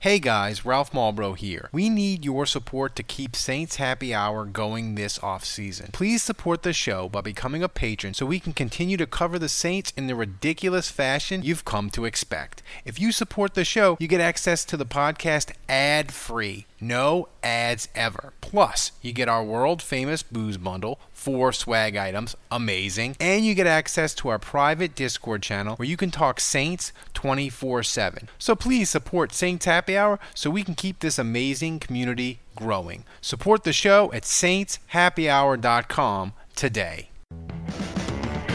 Hey guys, Ralph Malbrough here. We need your support to keep Saints Happy Hour going this off season. Please support the show by becoming a patron so we can continue to cover the Saints in the ridiculous fashion you've come to expect. If you support the show, you get access to the podcast ad free. No ads ever. Plus, you get our world famous booze bundle, four swag items, amazing, and you get access to our private Discord channel where you can talk Saints 24 7. So please support Saints Happy Hour so we can keep this amazing community growing. Support the show at saintshappyhour.com today.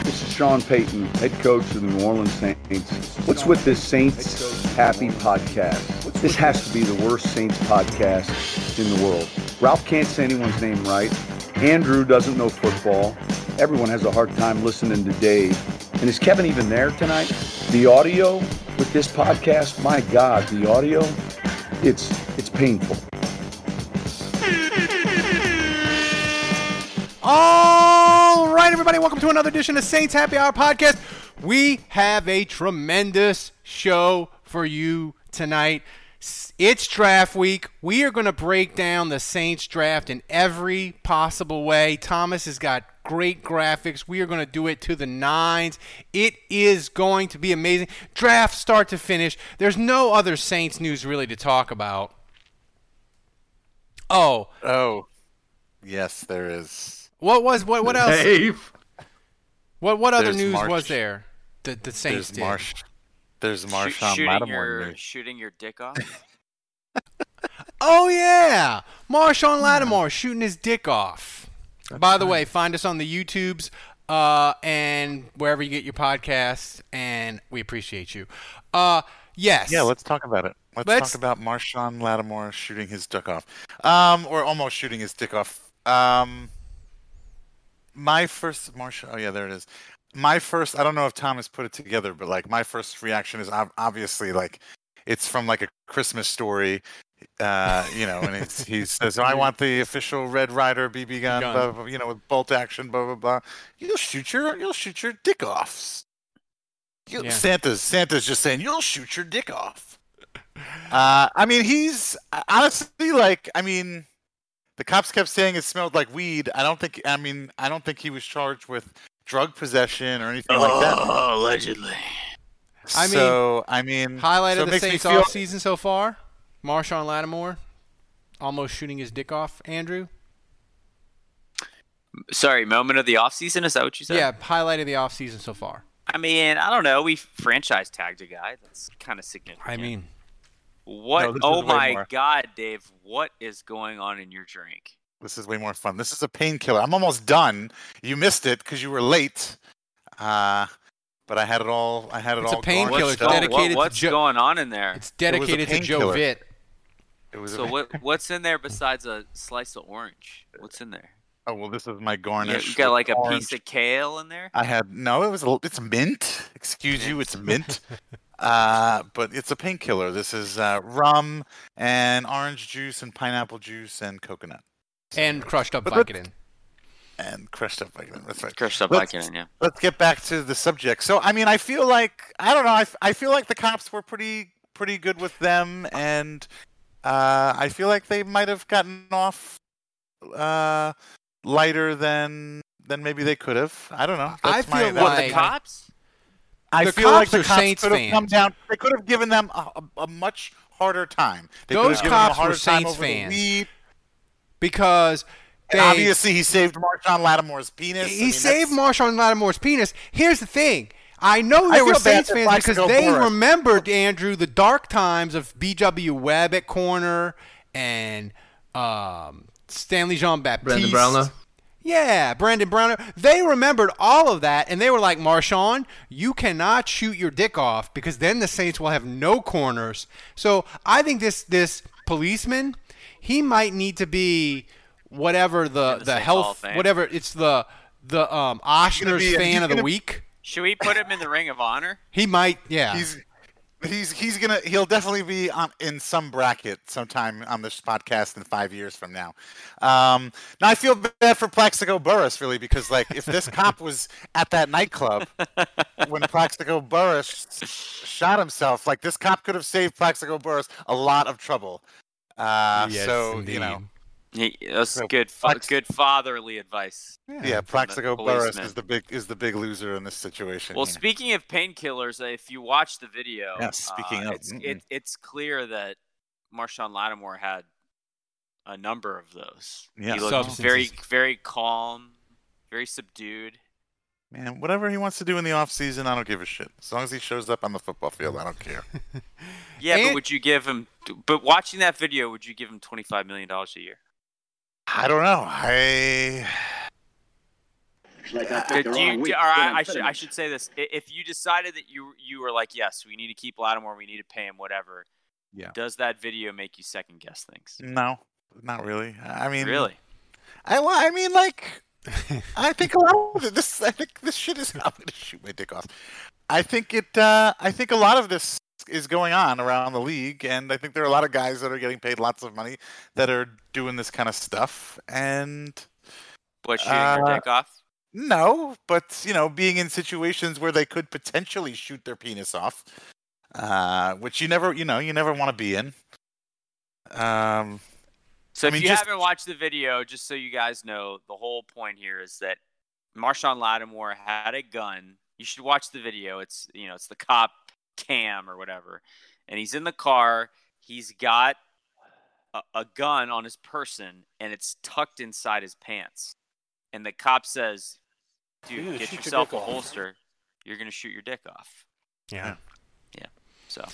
This is Sean Payton, head coach of the New Orleans Saints. What's with this Saints Happy podcast? This has to be the worst Saints podcast in the world. Ralph can't say anyone's name right. Andrew doesn't know football. Everyone has a hard time listening to Dave. And is Kevin even there tonight? The audio with this podcast, my God, the audio, it's it's painful. All right, everybody, welcome to another edition of Saints Happy Hour podcast. We have a tremendous show for you tonight. It's draft week. We are going to break down the Saints draft in every possible way. Thomas has got great graphics. We are going to do it to the nines. It is going to be amazing. Draft start to finish. There's no other Saints news really to talk about. Oh, Oh, yes, there is. what was what what else? Dave. What what other There's news March. was there? The the Saints There's did. Marsh. There's Marshon shooting Lattimore. your shooting your dick off. Oh yeah, Marshon Lattimore shooting his dick off. By the way, find us on the YouTubes uh, and wherever you get your podcasts, and we appreciate you. Uh, yes. Yeah, let's talk about it. Let's, Let's- talk about Marshon Lattimore shooting his dick off, um, or almost shooting his dick off. Um, my first Marshon. Oh yeah, there it is. My first. I don't know if Thomas put it together, but like my first reaction is obviously like it's from like a Christmas story. Uh, you know, and it's, he says, "I want the official Red Ryder BB gun, Gun. Blah, blah, blah, you know, with bolt action, blah blah blah. You'll shoot your, you'll shoot your dick off. You, Yeah. Santa's Santa's just saying you'll shoot your dick off. Uh, I mean, he's honestly like, I mean, the cops kept saying it smelled like weed. I don't think, I mean, I don't think he was charged with drug possession or anything like that. Oh, allegedly. I mean, so I mean, Highlight so of the makes Saints feel- off season so far: Marshon Lattimore almost shooting his dick off. Andrew. Sorry, moment of the off season. Is that what you said? Yeah, highlight of the off season so far. I mean, I don't know. We franchise tagged a guy. That's kind of significant. I mean, what? No, oh my more. God, Dave! What is going on in your drink? This is way more fun. This is a painkiller. I'm almost done. You missed it because you were late. Uh, but I had it all. I had it It's a all. painkiller. garnished It's up. dedicated- What, to what's Jo- going on in there? it's dedicated to Joe painkiller. Vitt. It was. So a, what? What's in there besides a slice of orange? What's in there? Oh well, this is my Yeah, garnish. you got like a orange. piece of kale in there. I had no. It was a. It's mint. Excuse you. It's mint. uh, but it's a painkiller. This is uh, rum and orange juice and pineapple juice and coconut and crushed up But Vicodin. and crushed up Vicodin. That's right. Crushed up Let's- Vicodin, yeah. let's get back to the subject. So, I mean, I feel like I don't know. I feel like the cops were pretty pretty good with them, and uh, I feel like they might have gotten off uh, lighter than than maybe they could have. I don't know. I That's my- feel that's What like- the cops? I The feel like the cops Saints could have come down. They could have given them a, a, a much harder time. They could Those have given them a cops were harder time Saints over the fans. Weed. because they obviously, he saved Marshon Lattimore's penis. I he mean, saved that's- Marshon Lattimore's penis. Here's the thing. I know I were Saints fans because they Burress. remembered Andrew the dark times of B.W. Webb at corner and um, Stanley Jean Baptiste. Brandon Brownlow. Yeah, Brandon Brown. They remembered all of that, and they were like, Marshon, you cannot shoot your dick off because then the Saints will have no corners. So I think this this policeman, he might need to be whatever the the the Saints Hall of health whatever it's the the um Ochsner's be- fan of the gonna- week. Should we put him in the Ring of Honor? He might, yeah. He's he's he's gonna he'll definitely be on in some bracket sometime on this podcast in five years from now. Um, now I feel bad for Plaxico Burress really because like if this cop was at that nightclub when Plaxico Burress shot himself, like this cop could have saved Plaxico Burress a lot of trouble. Uh, Yes, so indeed. you know, He, that's So good, fa- Plex- good fatherly advice. yeah, Plaxico Burress is the big is the big loser in this situation. Well, here. speaking of painkillers, uh, if you watch the video, Yeah, speaking uh, of, it's it, it's clear that Marshon Lattimore had a number of those. Yeah. he looked Substances. very very calm, very subdued. Man, whatever he wants to do in the off season, I don't give a shit. As long as he shows up on the football field, I don't care. Yeah, And- but would you give him? But watching that video, would you give him twenty five million dollars a year? I don't know. I Did you, or I, I should I should say this: if you decided that you you were like, yes, we need to keep Lattimore, we need to pay him, whatever. Yeah. Does that video make you second guess things? no, not really. I mean, Really? I well, I mean, like, I think a lot of this. I think this shit is. I'm gonna shoot my dick off. I think it. Uh, I think a lot of this is going on around the league, and I think there are a lot of guys that are getting paid lots of money that are doing this kind of stuff. And What shooting your Uh, dick off? No, but you know, being in situations where they could potentially shoot their penis off, uh, which you never, you know, you never want to be in. Um, So I if you just- haven't watched the video, just so you guys know, the whole point here is that Marshon Lattimore had a gun. You should watch the video. It's you know it's the cop cam or whatever, and he's in the car. He's got a, a gun on his person, and it's tucked inside his pants. And the cop says, You're "Dude, get shoot your yourself dick a off." holster. You're gonna shoot your dick off." Yeah. Yeah. So.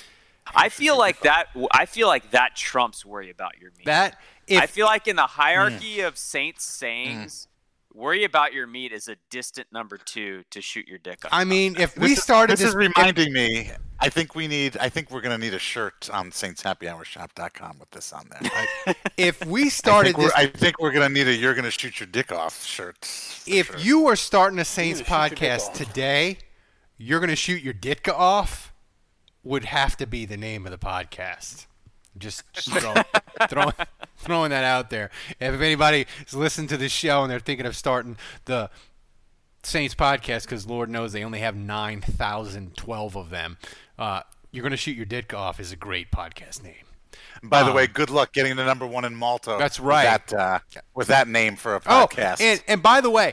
I feel like that. I feel like that trumps worry about your meat. That if I feel like in the hierarchy of Saints mm. sayings, worry about your meat is a distant number two to shoot your dick off. I mean, if we this is- started this, this, is reminding me. I think we need. I think we're gonna need a shirt on SaintsHappyHourShop.com with this on there. if we I started think, we're, this, I think we're gonna need a "You're gonna shoot your dick off" shirt. if sure. you were starting a Saints gonna shoot your dick podcast today, you're gonna shoot your dick off. Would have to be the name of the podcast. Just, just throw, throwing, throwing that out there. If anybody is listening to this show and they're thinking of starting the Saints podcast, because Lord knows they only have 9,012 of them, uh, you're going to shoot your Dick off is a great podcast name. By the um, way, good luck getting the number one in Malta. That's with right. That, uh, with that name for a Oh, podcast. and, and by the way,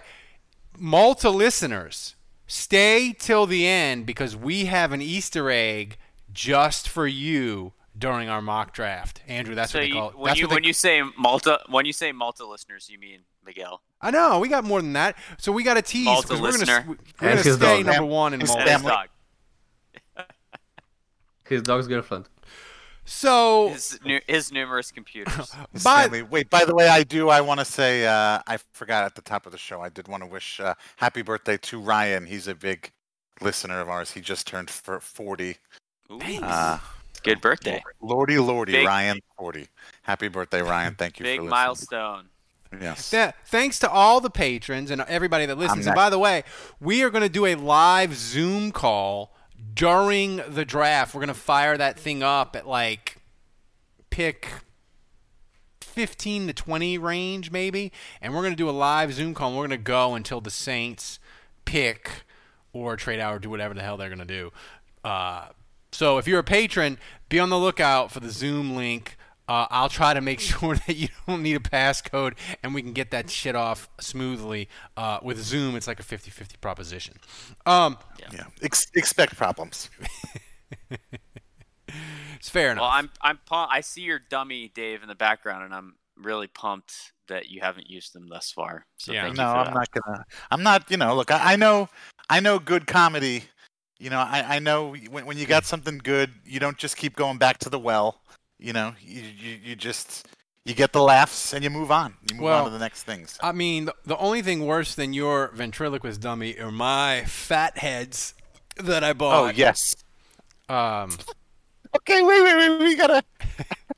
Malta listeners, stay till the end because we have an Easter egg just for you during our mock draft. Andrew, that's so what they you, call it. when That's you what they- when you say Malta when you say Malta listeners, you mean Miguel. I know we got more than that, so we got to tease Malta because we're gonna listener. we're gonna his stay dog. number one in His Malta. His dog. His dog's girlfriend. So His, nu- his numerous computers. By- family. Wait, by the way, I do. I want to say uh, I forgot at the top of the show. I did want to wish uh, happy birthday to Ryan. He's a big listener of ours. He just turned for 40. Ooh, Uh, good birthday. Lordy, Lordy, Big- Ryan, 40. Happy birthday, Ryan. Thank you Big for listening. milestone. Yes. Th- thanks to all the patrons and everybody that listens. And by the way, we are going to do a live Zoom call during the draft. We're going to fire that thing up at like pick 15 to 20 range, maybe. And we're going to do a live Zoom call. And we're going to go until the Saints pick or trade out or do whatever the hell they're going to do. Uh, so if you're a patron, be on the lookout for the Zoom link. Uh, I'll try to make sure that you don't need a passcode and we can get that shit off smoothly. Uh, with Zoom, it's like a 50 50 proposition. Um, Yeah. Ex- expect problems. it's fair enough. Well, I'm I'm pump- I see your dummy Dave in the background, and I'm really pumped that you haven't used them thus far. So Yeah. thank no, you for I'm that. not gonna. I'm not. You know, look, I, I know, I know good comedy. You know, I, I know when, when you got something good, you don't just keep going back to the well. You know, you, you, you just you get the laughs and you move on. You move Well, on to the next things. I mean, the, the only thing worse than your ventriloquist dummy are my fat heads that I bought. Oh yes. Um, Okay, wait, wait, wait. We gotta.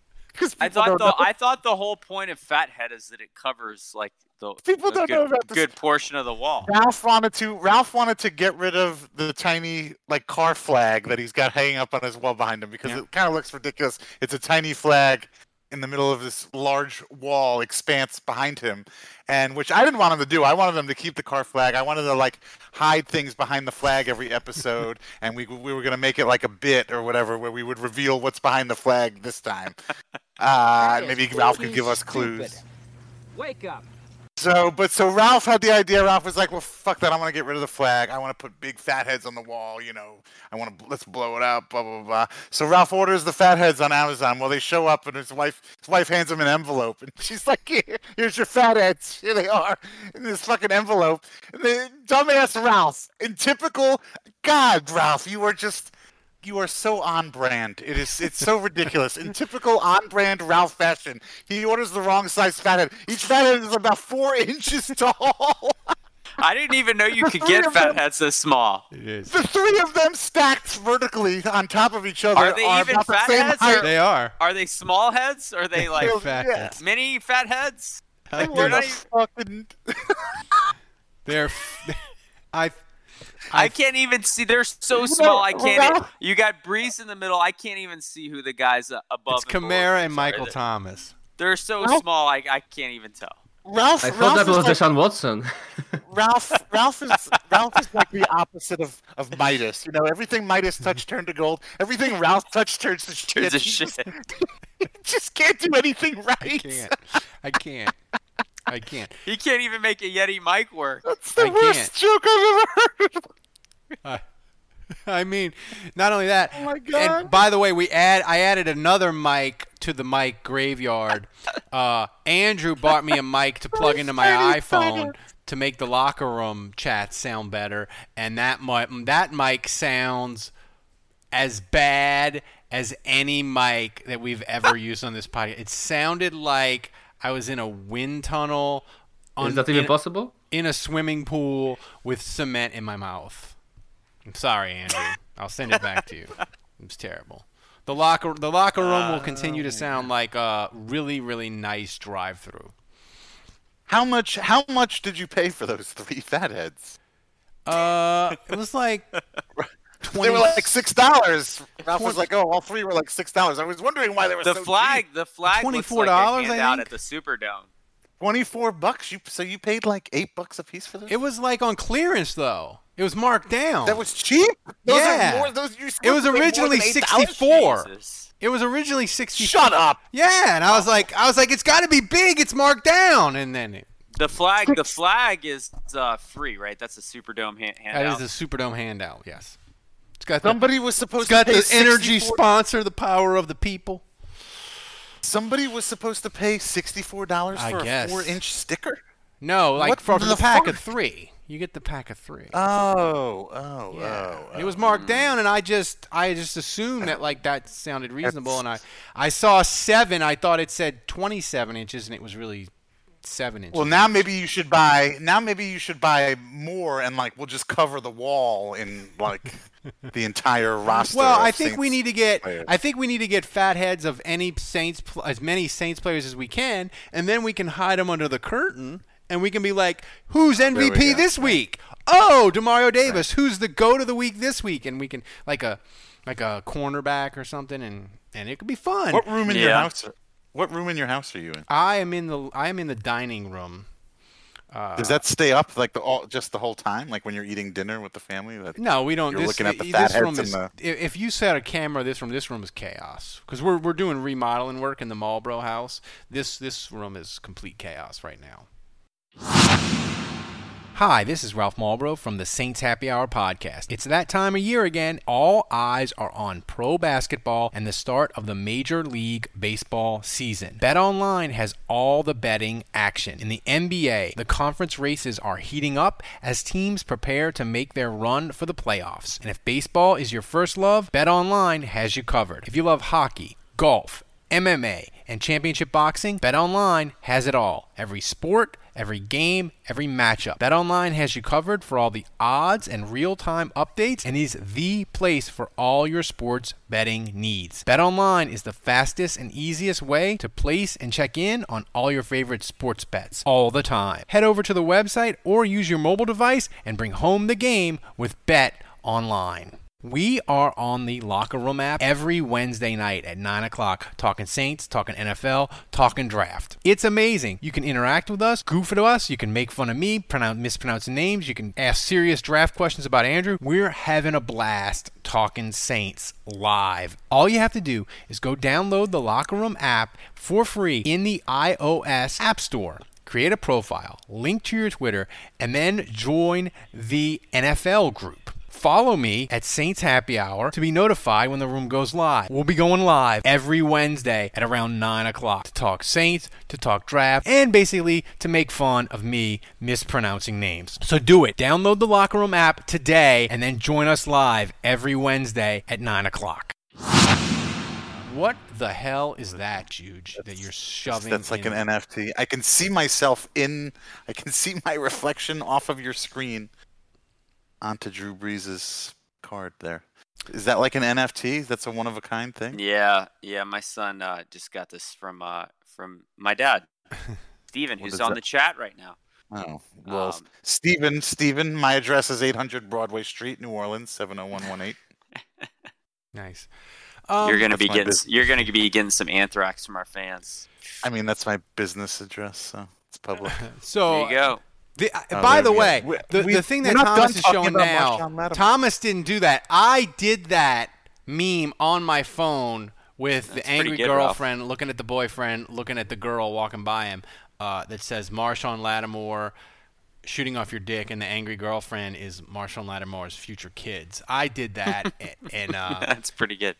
I thought the know. I thought the whole point of Fathead is that it covers like the People don't good, know about this. good portion of the wall. Ralph wanted to. Ralph wanted to get rid of the tiny like car flag that he's got hanging up on his wall behind him because Yeah. it kind of looks ridiculous. It's a tiny flag in the middle of this large wall expanse behind him, and which I didn't want him to do. I wanted him to keep the car flag. I wanted to like hide things behind the flag every episode, and we we were gonna make it like a bit or whatever where we would reveal what's behind the flag this time. Uh, maybe Ralph could give us clues. Wake up. So, but so Ralph had the idea. Ralph was like, "Well, fuck that! I want to get rid of the flag. I want to put big fat heads on the wall. You know, I want to let's blow it up." Blah blah blah. So Ralph orders the fat heads on Amazon. Well, they show up, and his wife his wife hands him an envelope, and she's like, Here, "Here's your fat heads. Here they are in this fucking envelope." And the dumbass Ralph, in typical God, Ralph, you are just. You are so on brand. It is it's so ridiculous. In typical on brand Ralph fashion, he orders the wrong size fathead. Each fathead is about four inches tall. I didn't even know you could get of them- fatheads this small. It is. the three of them stacked vertically on top of each other Are they even about the same fatheads, or- They are. Are they small heads? Or are they like They're Fat yeah. heads. mini fat heads? Like, they're think not even, fucking They're. f- I. I can't even see. They're so small. I can't. Ralph- You got Brees in the middle. I can't even see who the guys uh, above. It's and Kamara and. Michael They're- Thomas. They're so Ralph- small. I, I can't even tell. Ralph. I thought Ralph that is was like, Deshaun Watson. Ralph. Ralph is Ralph is like the opposite of, of Midas. You know, everything Midas touched turned to gold. Everything Ralph touched turns to shit. Turns to shit. Just, just can't do anything right. I can't. I can't. I can't. He can't even make a Yeti mic work. That's the I worst can't. joke I've ever heard. I mean, not only that. Oh my god! And by the way, we add I added another mic to the mic graveyard. Uh, Andrew bought me a mic to plug into my iPhone to make the locker room chat sound better, and that mic that mic sounds as bad as any mic that we've ever used on this podcast. It sounded like I was in a wind tunnel. Is that even in- possible? in a swimming pool with cement in my mouth. I'm sorry, Andrew. I'll send it back to you. It was terrible. The locker the locker room will continue to sound like a really really nice drive-through. How much? How much did you pay for those three fatheads? Uh, it was like They 20 were like six dollars. Ralph was like, "Oh, all three were like six dollars." I was wondering why they were The so flag, cheap. the flag looks $24, like a I handout think. at the Superdome. Twenty-four bucks. You so you paid like eight bucks a piece for this? It was like on clearance though. It was marked down. that was cheap. Those Yeah. Are more, those, you It was supposed to pay more originally 64. It was originally 60. Shut up. Yeah, and I was like I was like it's got to be big. It's marked down and then it, The flag, the flag is uh, free, right? That's a Superdome hand, handout. is a Superdome handout. Yes. It's got the, Somebody was supposed it's got to pay the energy 64 sponsor, the power of the people. Somebody was supposed to pay sixty-four dollars I for guess. a four-inch sticker. No, like What for the the pack fuck? of three. You get the pack of three. Oh, oh, oh Yeah. oh. It was marked hmm. down, and I just I just assumed that like that sounded reasonable, and I I saw seven. I thought it said twenty seven inches, and it was really seven inches. Well, now maybe you should buy. Now maybe you should buy more, and like we'll just cover the wall in like the entire roster. Well, I think we need to get players. I think we need to get fat heads of any Saints as many Saints players as we can, and then we can hide them under the curtain, and we can be like, "Who's MVP go. this week? Oh, Demario Davis. Who's the goat of the week this week?" And we can like a like a cornerback or something, and and it could be fun. What room in your Yeah. house? What room in your house are you in? I am in the I am in the dining room. Uh, Does that stay up like the all just the whole time? Like when you're eating dinner with the family? That, No, we don't. You're this, looking at the this fat room is. and i- If you set a camera, this room, this room is chaos because we're we're doing remodeling work in the Malbrough house. This this room is complete chaos right now. Hi, this is Ralph Malbrough from the Saints Happy Hour podcast. It's that time of year again. All eyes are on pro basketball and the start of the Major League Baseball season. Bet Online has all the betting action. In the NBA, the conference races are heating up as teams prepare to make their run for the playoffs. And if baseball is your first love, Bet Online has you covered. If you love hockey, golf, MMA, and championship boxing, BetOnline has it all. Every sport, every game, every matchup. BetOnline has you covered for all the odds and real-time updates and is the place for all your sports betting needs. BetOnline is the fastest and easiest way to place and check in on all your favorite sports bets all the time. Head over to the website or use your mobile device and bring home the game with Bet Online. We are on the Locker Room app every Wednesday night at 9 o'clock, talking Saints, talking NFL, talking draft. It's amazing. You can interact with us, goof at us, you can make fun of me, pronounce, mispronounce names, you can ask serious draft questions about Andrew. We're having a blast talking Saints live. All you have to do is go download the Locker Room app for free in the iOS App Store create a profile, link to your Twitter, and then join the NFL group. Follow me at Saints Happy Hour to be notified when the room goes live. We'll be going live every Wednesday at around 9 o'clock to talk Saints, to talk draft, and basically to make fun of me mispronouncing names. So do it. Download the Locker Room app today and then join us live every Wednesday at 9 o'clock. What the hell is that, Juge, that you're shoving? That's like in- an NFT. I can see myself in. I can see my reflection off of your screen onto Drew Brees' card there. Is that like an NFT? That's a one of a kind thing. Yeah, yeah. My son uh, just got this from uh, from my dad, Steven, What who's on that? the chat right now. Oh well, Um, Stephen, Stephen. My address is 800 Broadway Street, New Orleans, 70118. Nice. Um, you're gonna be getting business. you're gonna be getting some anthrax from our fans. I mean, that's my business address, so it's public. so There you go. The, uh, Oh, by the way, We- the, we- the thing that Thomas is showing now, Thomas didn't do that. I did that meme on my phone with That's the angry good, Ralph. girlfriend looking at the boyfriend, looking at the girl walking by him, uh, that says Marshon Lattimore shooting off your dick, and the angry girlfriend is Marshon Lattimore's future kids. I did that, a- and uh, That's pretty good.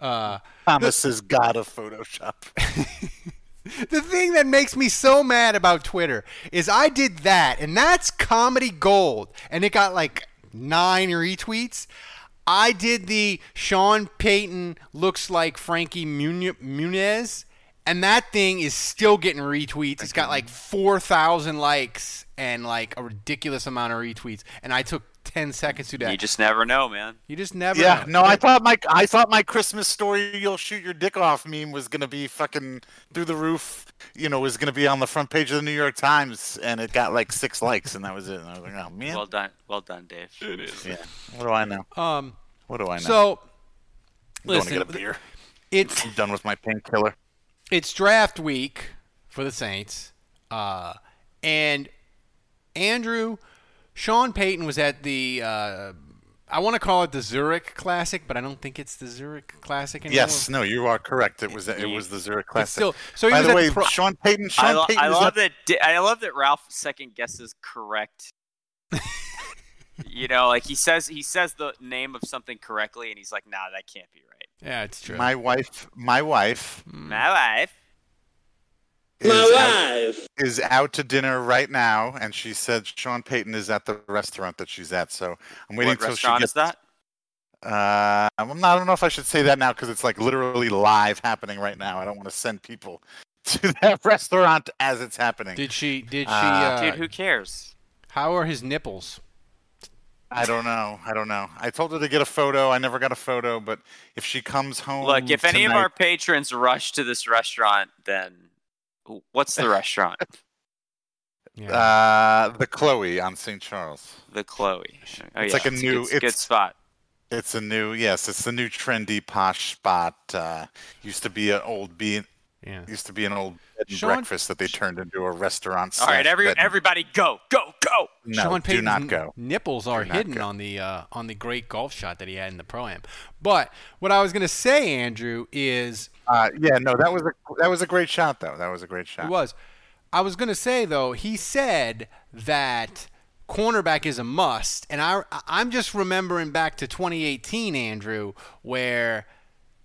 uh, Thomas has got a Photoshop. the thing that makes me so mad about Twitter is I did that, and that's comedy gold, and it got like nine retweets. I did the Sean Payton looks like Frankie Muniz, and that thing is still getting retweets. It's got like 4,000 likes and like a ridiculous amount of retweets, and I took 10 seconds to do that. You just never know, man. You just never Yeah, know. no, I thought my I thought my Christmas story "You'll shoot your dick off" meme was gonna be fucking through the roof. You know, was gonna be on the front page of the New York Times, and it got like six likes, and that was it. And I was like, oh man, Well done, well done, Dave. It is. yeah. What do I know? Um, What do I know? so, I'm going to listen, get a beer. it's I'm done with my painkiller. it's draft week for the Saints, uh, and Andrew, Sean Payton was at the. Uh, I want to call it the Zurich Classic, but I don't think it's the Zurich Classic anymore. Yes, no, you are correct. It was it was the Zurich Classic. still, so By the way, pro- Sean Payton. Sean I, lo- Payton I love at- that. I love that Ralph second guesses correct. you know, like he says he says the name of something correctly, and he's like, "Nah, that can't be right." yeah, it's true. My wife, my wife My wife. Is out, is out to dinner right now, and she said Sean Payton is at the restaurant that she's at. So I'm waiting What until she restaurant gets. is that? Uh, I'm not, I don't know if I should say that now because it's like literally live happening right now. I don't want to send people to that restaurant as it's happening. did she? Did she? Uh, Uh, Dude, who cares? how are his nipples? I don't know. I don't know. I told her to get a photo. I never got a photo, but if she comes home, Look, if any of our patrons rush to this restaurant, then what's the restaurant? Yeah. uh, the Chloe on St. Charles. the Chloe. Oh, It's yeah, like a it's new- Good, good spot. It's a new, yes, it's the new trendy posh spot. Uh, used to be an old be yeah. used to be an old bed and Sean- breakfast that they turned into a restaurant. All right, every bed everybody, go, go, go. no, Sean do not go. nipples are hidden go. on the uh, on the great golf shot that he had in the pro am. But what I was gonna say, Andrew, is Uh, yeah, no, that was a that was a great shot though. That was a great shot. It was. I was going to say though, he said that cornerback is a must, and I I'm just remembering back to 2018, Andrew, where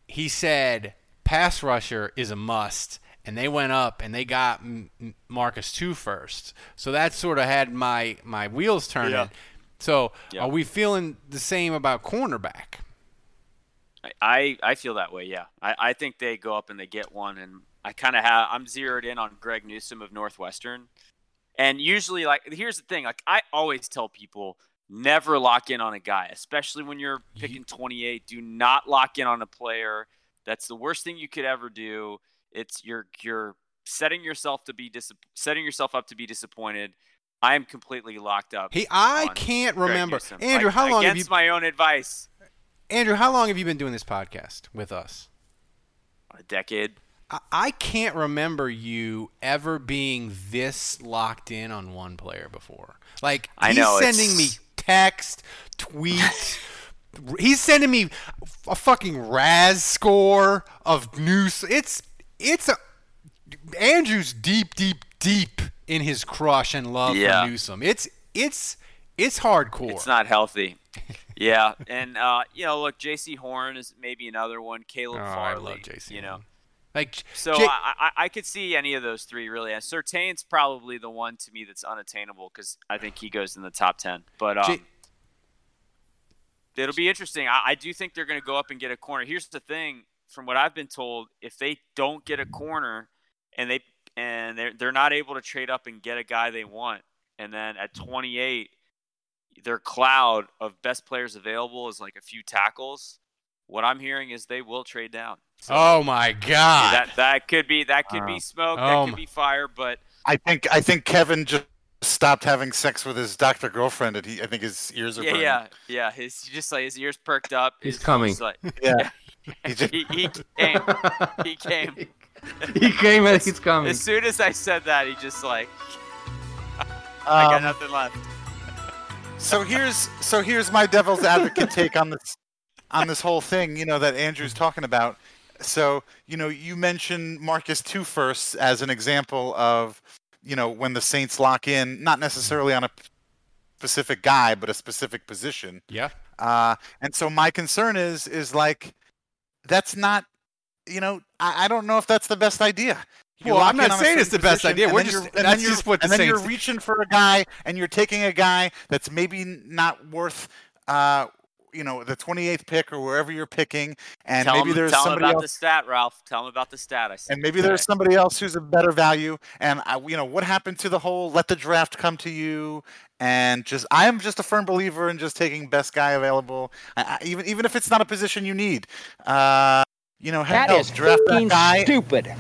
he said pass rusher is a must, and they went up and they got M- M- Marcus two first. So that sort of had my my wheels turning. Yeah. So Yeah. are we feeling the same about cornerback? I I feel that way. Yeah, I, I think they go up and they get one, and I kind of have I'm zeroed in on Greg Newsome of Northwestern, and usually like here's the thing, like I always tell people never lock in on a guy, especially when you're picking 28. Do not lock in on a player. That's the worst thing you could ever do. It's you're you're setting yourself to be dis- setting yourself up to be disappointed. I am completely locked up. He, I can't Greg remember. Newsome. Andrew, Like, how long have against you? my own advice? Andrew, how long have you been doing this podcast with us? A decade. I, I can't remember you ever being this locked in on one player before. Like I he's know, sending me text, tweet. he's sending me a fucking RAS score of news. It's it's a Andrew's deep, deep, deep in his crush and love Yeah. for Newsome. It's it's it's hardcore. It's not healthy. yeah, and uh, you know, look, Jaycee Horn is maybe another one. Caleb Oh, I Farley. love J.C. You know, like so J- I, I I could see any of those three really. And Surtain's probably the one to me that's unattainable because I think he goes in the top ten. But um, J- it'll be interesting. I, I do think they're going to go up and get a corner. Here's the thing: from what I've been told, if they don't get a corner and they and they're they're not able to trade up and get a guy they want, and then at 28, their cloud of best players available is like a few tackles. What I'm hearing is they will trade down. So oh my god. that that could be that could be smoke. Oh that my- could be fire. But I think I think Kevin just stopped having sex with his doctor girlfriend, and he I think his ears are yeah, burning. yeah, yeah. His just like his ears perked up. He's His- coming. he's like, Yeah. He just- he, he came. He came. he came and he's coming. As soon as I said that, he just like, I got Um, nothing left. So here's so here's my devil's advocate take on this on this whole thing, you know, that Andrew's talking about. So, you know, you mentioned Marcus two firsts as an example of, you know, when the Saints lock in, not necessarily on a specific guy, but a specific position. yeah. Uh, and so my concern is is like that's not you know I, I don't know if that's the best idea. You Well, I'm not in on a saying it's certain the best position, idea. and We're just- you're- and that's just what the and then you're reaching for a guy and you're taking a guy that's maybe not worth uh you know the 28th pick or wherever you're picking and tell maybe him, there's tell him somebody about else the stat, Ralph. Tell him about the stat. I said and maybe there's somebody else who's a better value and I, you know what happened to the whole let the draft come to you and just i am just a firm believer in just taking best guy available I, I, even even if it's not a position you need uh you know That hell, is draft that fucking guy stupid.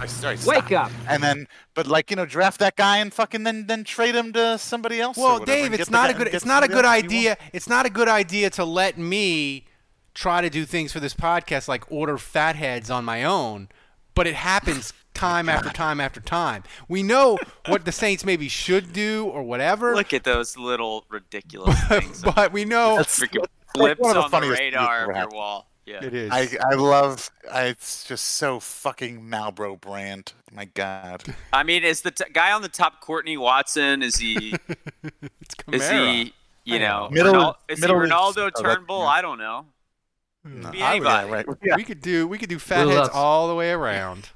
I- sorry, Wake up. and then but like you know draft that guy and fucking then then trade him to somebody else Well, Dave, it's not a good it's not a good else you want. idea. It's not a good idea to let me try to do things for this podcast like order fatheads on my own, but it happens oh time after time after time. We know what the Saints maybe should do or whatever, Look at those little ridiculous things. but we know That's- Freaking that's like blips one of the on the radar of your wall. Yeah. it is. I, I love I, it's just so fucking Malbrough brand. My God. I mean, is the t- guy on the top Courtney Watson? Is he? it's is he? You know, know. Middle- Ronal- is middle he is- Ronaldo oh, that's- Turnbull? yeah. I don't know. Mm. No, Be I- anybody. Yeah, right. Yeah. We could do we could do fatheads loves- all the way around.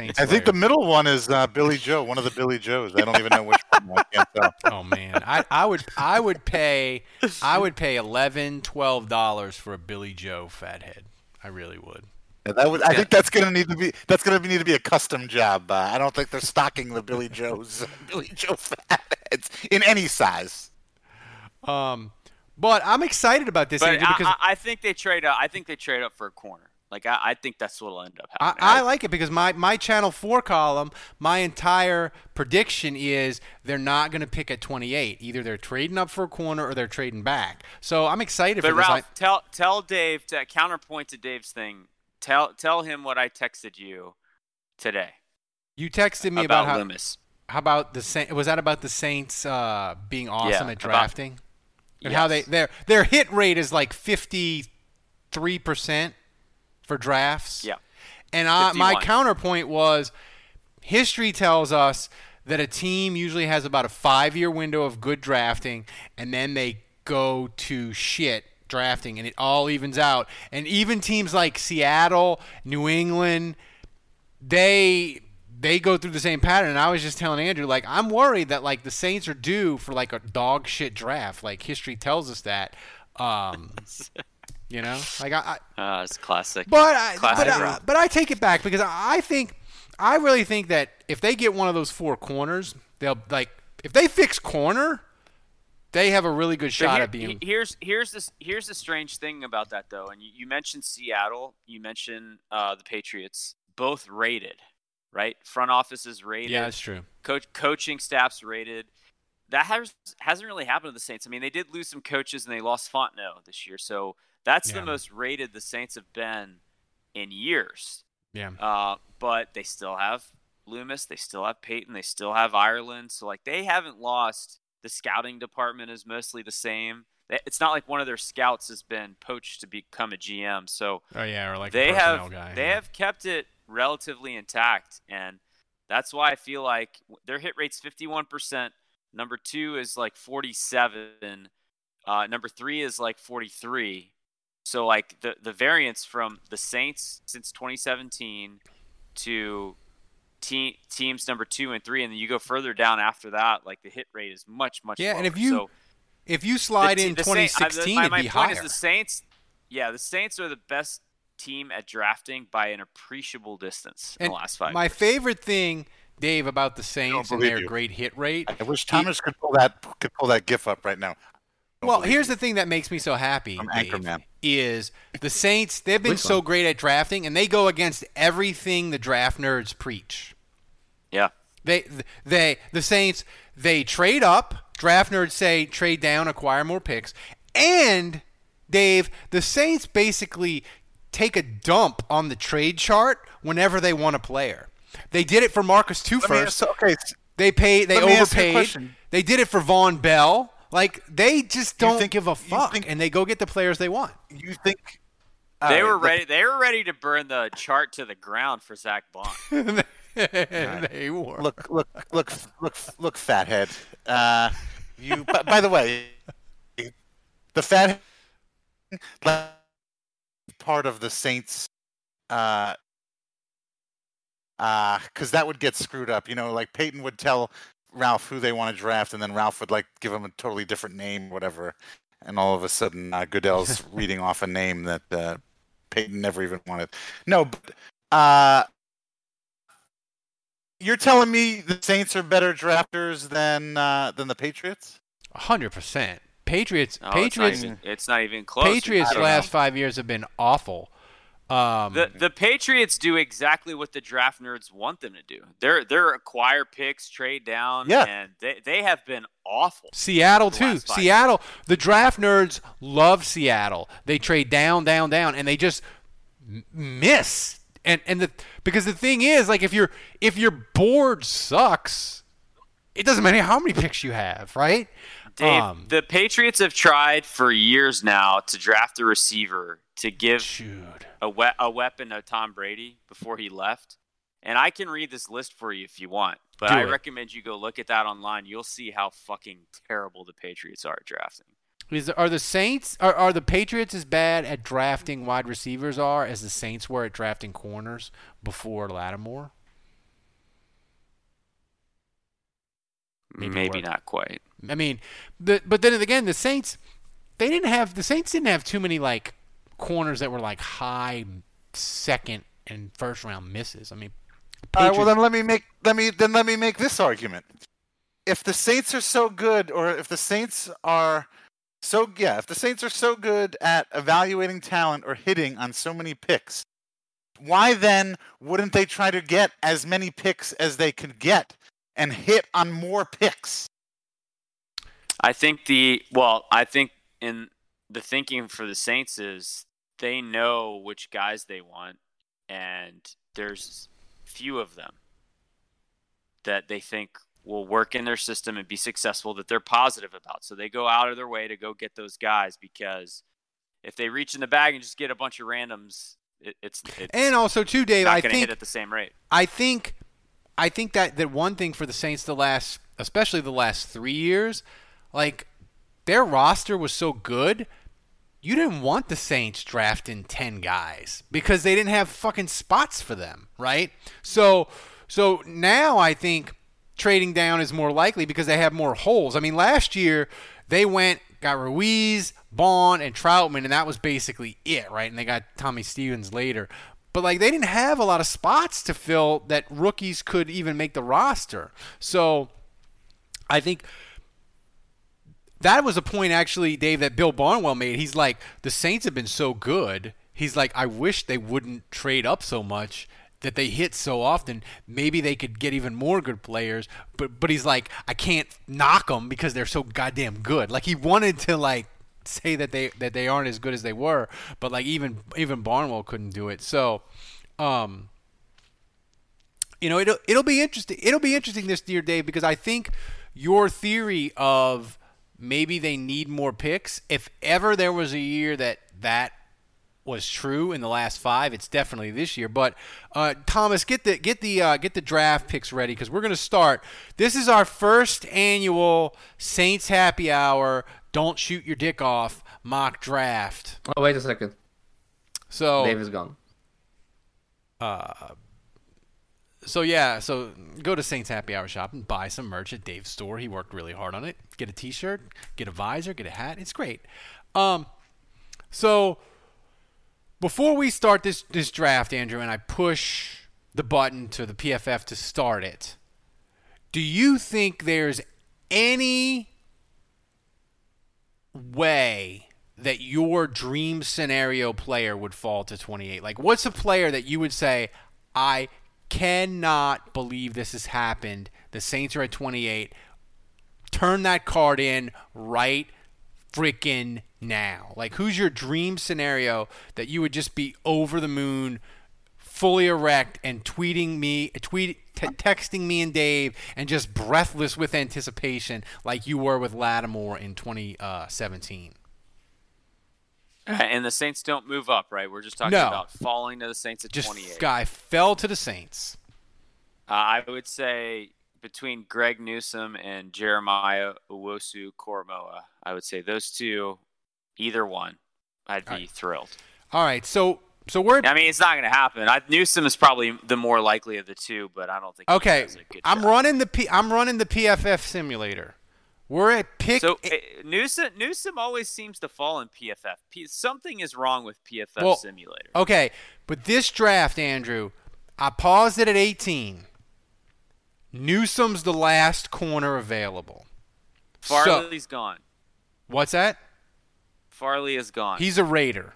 Saints I think the middle one is uh, Billy Joe, one of the Billy Joes. I don't even know which one. I can't tell. Oh man, I, I would I would pay I would pay 11 12 dollars for a Billy Joe fathead. I really would. Yeah, that would, I think that's gonna need to be that's gonna need to be a custom job. Uh, I don't think they're stocking the Billy Joes Billy Joe fatheads in any size. Um, but I'm excited about this But Andrew, I, because I, I think they trade up. I think they trade up for a corner. Like I, I think that's what'll end up I, happening. I like it because my, my channel four column, my entire prediction is they're not going to pick at 28. Either they're trading up for a corner or they're trading back. So I'm excited But for this. I- Ralph, tell tell Dave to counterpoint to Dave's thing. Tell tell him what I texted you today you texted me about, about, how, Loomis. how about the Saints? Was that about the Saints uh, being awesome Yeah, at about- drafting? And how they their their hit rate is like 53 percent for drafts. Yeah. And I, my counterpoint was history tells us that a team usually has about a five year window of good drafting, and then they go to shit drafting, and it all evens out. And even teams like Seattle, New England, they they go through the same pattern. And I was just telling Andrew, like, I'm worried that like the Saints are due for like a dog shit draft. Like history tells us that. Um, You know, like I, Uh, it's classic. but I, Classic but, I, Rob. but I take it back because I I think I really think that if they get one of those four corners, they'll like if they fix corner, they have a really good shot here- at being. here's here's this here's the strange thing about that though, and you, you mentioned Seattle, you mentioned uh, the Patriots, both rated, right? Front office is rated. yeah, that's true. coach coaching staffs rated. That has hasn't really happened to the Saints. I mean, they did lose some coaches and they lost Fontenot this year, so that's Yeah. the most rated the Saints have been in years. Yeah. Uh, but they still have Loomis, they still have Payton, they still have Ireland. So like they haven't lost. The scouting department is mostly the same. It's not like one of their scouts has been poached to become a GM. So Oh yeah, or like they have guy. they yeah. have kept it relatively intact, and that's why I feel like their hit rate's 51%. Number two is like 47. Uh, number three is like 43. So like the the variance from the Saints since 2017 to te- teams number two and three, and then you go further down after that, like the hit rate is much much. Yeah, and if you so, if you slide the, in the Saint- uh, the- 2016, my, my be point higher. is the Saints. Yeah, the Saints are the best team at drafting by an appreciable distance in And the last five. My years. favorite thing, Dave, about the Saints and their you. great hit rate. I wish Thomas could pull that could pull that gif up right now. Well, here's you. the thing that makes me so happy, From Dave, Anchorman. Is the Saints. They've been so great at drafting, and they go against everything the draft nerds preach. yeah, They, they, the Saints, they trade up. Draft nerds say trade down, acquire more picks, and Dave, the Saints basically take a dump on the trade chart whenever they want a player. They did it for Marcus Two Let me- first. so- okay, They pay. They Let me ask you a overpaid. They did it for Vonn Bell. Like they just don't think- give a fuck, think- and they go get the players they want. you think they all were ready. They were ready to burn the chart to the ground for Zack Baun. they were. look, look, look, look, look, fathead. Uh, you. by, by the way, the fat part of the Saints, uh, uh, because that would get screwed up. You know, like Payton would tell Ralph who they want to draft, and then Ralph would like give him a totally different name, whatever. And all of a sudden, uh, Goodell's reading off a name that uh, Payton never even wanted. No, but uh, you're telling me the Saints are better drafters than uh, than the Patriots? hundred percent. Patriots. No, it's not Patriots. even- It's not even close. Patriots last know. five years have been awful. Um, The the Patriots do exactly what the draft nerds want them to do. They're they're acquire picks, trade down, Yeah. and they, they have been awful. Seattle too. Seattle. The draft nerds love Seattle. They trade down, down, down, and they just miss. And and the because the thing is, like if your if your board sucks, it doesn't matter how many picks you have, right? Dave, Um, the Patriots have tried for years now to draft a receiver to give Dude. A, we- a weapon of Tom Brady before he left. And I can read this list for you if you want, but Do I it. recommend you go look at that online. You'll see how fucking terrible the Patriots are at drafting. Is are the Saints are, are the Patriots as bad at drafting wide receivers are as the Saints were at drafting corners before Lattimore? Maybe Maybe, not quite. I mean, the, but then again, the Saints they didn't have the Saints didn't have too many like corners that were like high second and first round misses. I mean, All right, well then let me make let me then let me make this argument. If the Saints are so good, or if the Saints are so yeah, if the Saints are so good at evaluating talent or hitting on so many picks, why then wouldn't they try to get as many picks as they could get and hit on more picks? I think the well, I think in the thinking for the Saints is they know which guys they want, and there's few of them that they think will work in their system and be successful that they're positive about. So they go out of their way to go get those guys because if they reach in the bag and just get a bunch of randoms, it, it's, it's and also too, Dave, not I think hit at the same rate. I think I think that that one thing for the Saints the last especially the last 3 years like their roster was so good you didn't want the Saints drafting 10 guys because they didn't have fucking spots for them, right? So so now I think trading down is more likely because they have more holes. I mean, last year they went got Ruiz, Baun, and Trautman, and that was basically it, right? And they got Tommy Stevens later. But like they didn't have a lot of spots to fill that rookies could even make the roster. So I think that was a point actually, Dave, that Bill Barnwell made. He's like, the Saints have been so good. He's like, I wish they wouldn't trade up so much that they hit so often. Maybe they could get even more good players. But but he's like, I can't knock them because they're so goddamn good. Like he wanted to like say that they that they aren't as good as they were, but like even even Barnwell couldn't do it. So, um, you know, it'll it'll be interesting. It'll be interesting this year, Dave, because I think your theory of maybe they need more picks. If ever there was a year that that was true in the last five, it's definitely this year. But uh, Thomas, get the get the uh, get the draft picks ready because we're going to start. This is our first annual Saints Happy Hour. Don't shoot your dick off mock draft. Oh wait a second. So Dave is gone. Uh, so yeah, so go to Saints Happy Hour shop and buy some merch at Dave's store. He worked really hard on it. Get a T-shirt, get a visor, get a hat. It's great. Um, so before we start this this draft, Andrew, and I push the button to the PFF to start it, do you think there's any way that your dream scenario player would fall to 28? Like, what's a player that you would say, I cannot believe this has happened? The Saints are at 28. Turn that card in right freaking now. Like, who's your dream scenario that you would just be over the moon, fully erect, and tweeting me, tweet, t- texting me and Dave, and just breathless with anticipation, like you were with Lattimore in 2017? And the Saints don't move up, right? We're just talking No. about falling to the Saints at Just 28. guy fell to the Saints. Uh, I would say between Greg Newsome and Jeremiah Owusu-Koramoah, I would say those two, either one, I'd be Alright. thrilled. All right, so so we're I mean, it's not going to happen. I, Newsome is probably the more likely of the two, but I don't think. okay. I'm shot. running the P, I'm running the PFF simulator. We're at pick. So uh, Newsome, Newsome always seems to fall in PFF. P, something is wrong with PFF Well, Simulator. Okay, but this draft, Andrew, I paused it at 18. Newsome's the last corner available. So, Farley's gone. what's that? Farley is gone. He's a Raider.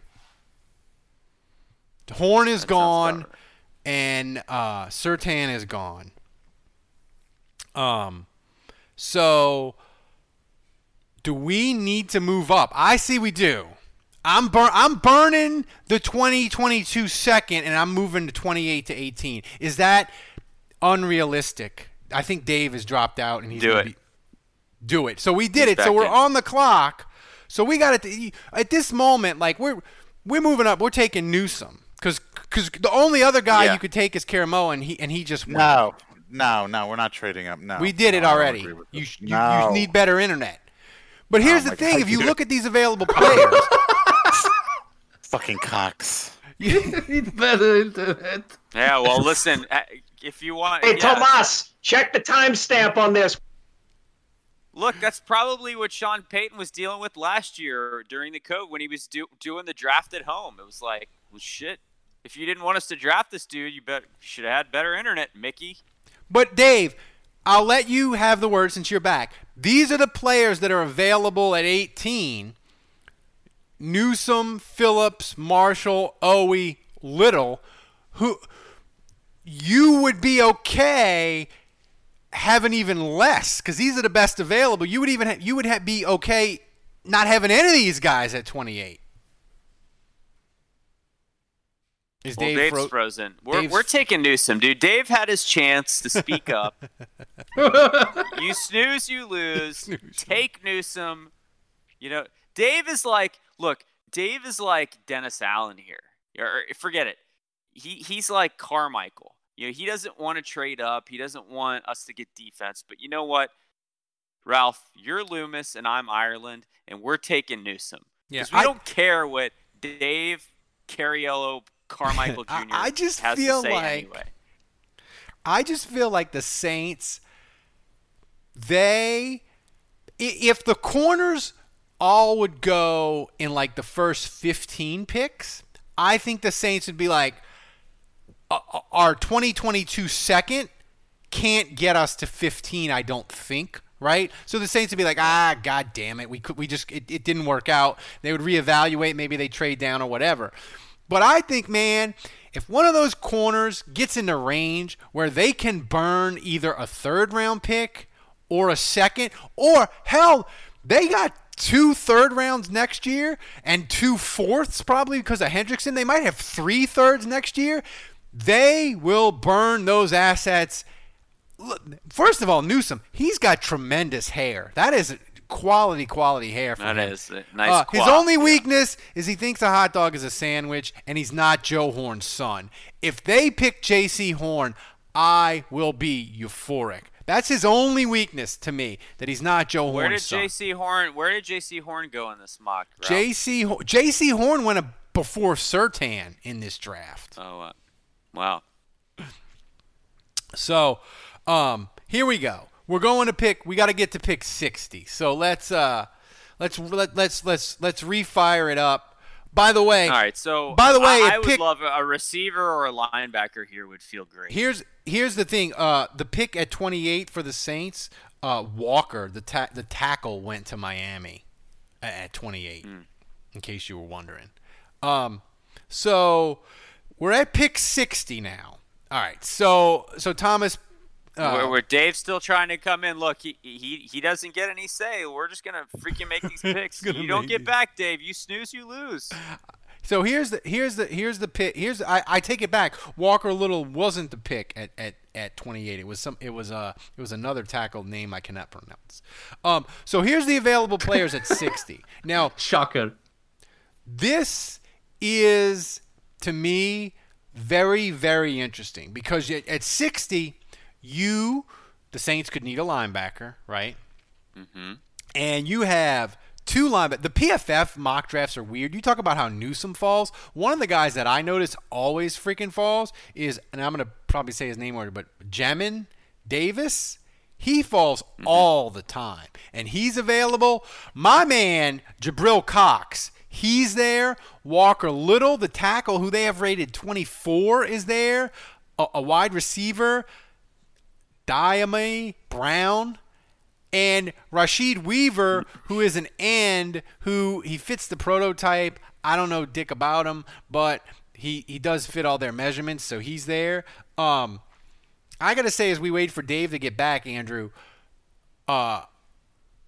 Horn is That gone, and uh, Surtain is gone. Um, so do we need to move up? I see we do. I'm bur- I'm burning the 2022 second, and I'm moving to 28 to 18. Is that unrealistic? I think Dave has dropped out, and he's Do it. Be- do it. So we did He's it. So we're in. on the clock. So we got to at this moment, like we're we're moving up. We're taking Newsome because because the only other guy Yeah. you could take is Koramoah, and he and he just went. No, no, no, we're not trading up. No, We did it No, I don't already. You, you, no. you need better internet. But here's Oh the thing: God, if you dude. look at these available players, fucking cocks. You need better internet. yeah. Well, listen. uh, If you want, Hey, yeah, Tomas, check the timestamp on this. Look, that's probably what Sean Payton was dealing with last year during the code when he was do- doing the draft at home. It was like, well, shit. If you didn't want us to draft this dude, you bet you should have had better internet, Mickey. but Dave, I'll let you have the word since you're back. These are the players that are available at 18. Newsome, Phillips, Marshall, Owe, Little, who you would be okay having even less because these are the best available. You would even ha- you would ha- be okay not having any of these guys at 28. Is Well, Dave Dave's fro- frozen. We're, Dave's- we're taking Newsome, dude. Dave had his chance to speak up. you snooze, you lose. Take Newsome. You know, Dave is like, look, Dave is like Dennis Allen here. Or, forget it. He he's like Carmichael. You know, he doesn't want to trade up. He doesn't want us to get defense. But you know what, Ralph, you're Loomis and I'm Ireland, and we're taking Newsome Yeah, because we I- don't care what Dave Cariello Carmichael Jr. I- I just feel like- anyway. I just feel like the Saints, they, if the corners all would go in like the first 15 picks, I think the Saints would be like, "Uh, uh, our 2022 second can't get us to 15, I don't think. Right, so the Saints would be like, ah, god damn it, we could, we just, it, it didn't work out. They would reevaluate, maybe they trade down or whatever. But I think, man, if one of those corners gets in the range where they can burn either a third round pick or a second, or hell, they got two third rounds next year and two fourths probably because of Hendrickson. They might have three thirds next year. They will burn those assets. First of all, Newsome, he's got tremendous hair. That is quality, quality hair. For That him. is nice. Uh, his only yeah. weakness is he thinks a hot dog is a sandwich, and he's not Joe Horn's son. If they pick Jaycee Horn, I will be euphoric. That's his only weakness to me that he's not Joe Where did Horn's son. Jaycee Horn? Where did Jaycee Horn go in this mock? J.C. Jaycee Horn went a, before Surtain in this draft. Oh, uh, wow. So, um, here we go. We're going to pick. We got to get to pick sixty. So let's uh, let's let, let's let's let's refire it up. By the way, All right. So, By the way, I, I would pick- love a, receiver or a linebacker here would feel great. Here's here's the thing. Uh, the pick at 28 for the Saints, uh, Walker, the ta- the tackle went to Miami at 28. Hmm. In case you were wondering. Um, so we're at pick 60 now. All right. So so Thomas. Uh, where, where Dave's still trying to come in. Look, he he he doesn't get any say. We're just gonna freaking make these picks. You don't make get these- back, Dave. You snooze, you lose. So here's the here's the here's the pick. Here's I, I take it back. Walker Little wasn't the pick at, at, at 28. It was some it was uh it was another tackle name I cannot pronounce. Um so here's the available players at 60. Now Shocker. this is to me very very interesting because at, at 60 you the Saints could need a linebacker, right? Mm-hmm. and you have two linebackers. The PFF mock drafts are weird. You talk about how Newsome falls. One of the guys that I notice always freaking falls is, and I'm gonna probably say his name order, but Jamin Davis. He falls mm-hmm. all the time, and he's available. My man Jabril Cox. He's there. Walker Little, the tackle who they have rated 24, is there. A, a wide receiver, Dyami Brown, and Rashad Weaver, who is an end, who he fits the prototype. I don't know dick about him, but he he does fit all their measurements, so he's there. Um, I gotta say, as we wait for Dave to get back, Andrew, uh,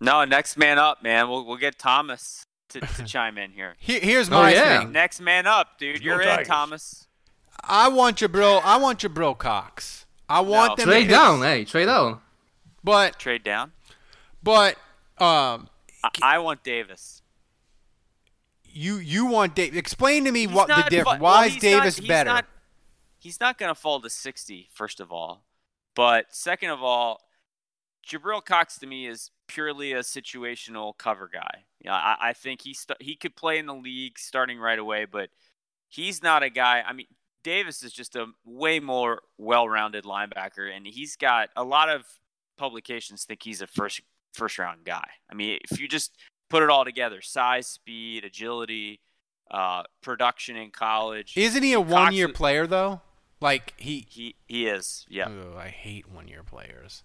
No, next man up, man. We'll we'll get Thomas to, to chime in here. he, here's Oh, my yeah. thing. Next man up, dude. You're in, Tigers. Thomas. I want your bro. I want your bro Cox. I want No. them to Trade pick- down, hey, trade down. but Trade down. but um, I, I want Davis. you you want Davis? Explain to me He's what the difference. fu- Why well, is Davis not- he's better? Not, he's not going to fall to 60, first of all. But second of all, Jabril Cox to me is purely a situational cover guy. Yeah, I, I think he st- he could play in the league starting right away, but he's not a guy. I mean, Davis is just a way more well-rounded linebacker, and he's got a lot of publications think he's a first first round guy. I mean, if you just put it all together, size, speed, agility, uh, production in college. Isn't he a Cox one-year is- player though? Like he. He he is. Yeah. Ugh, I hate one-year players.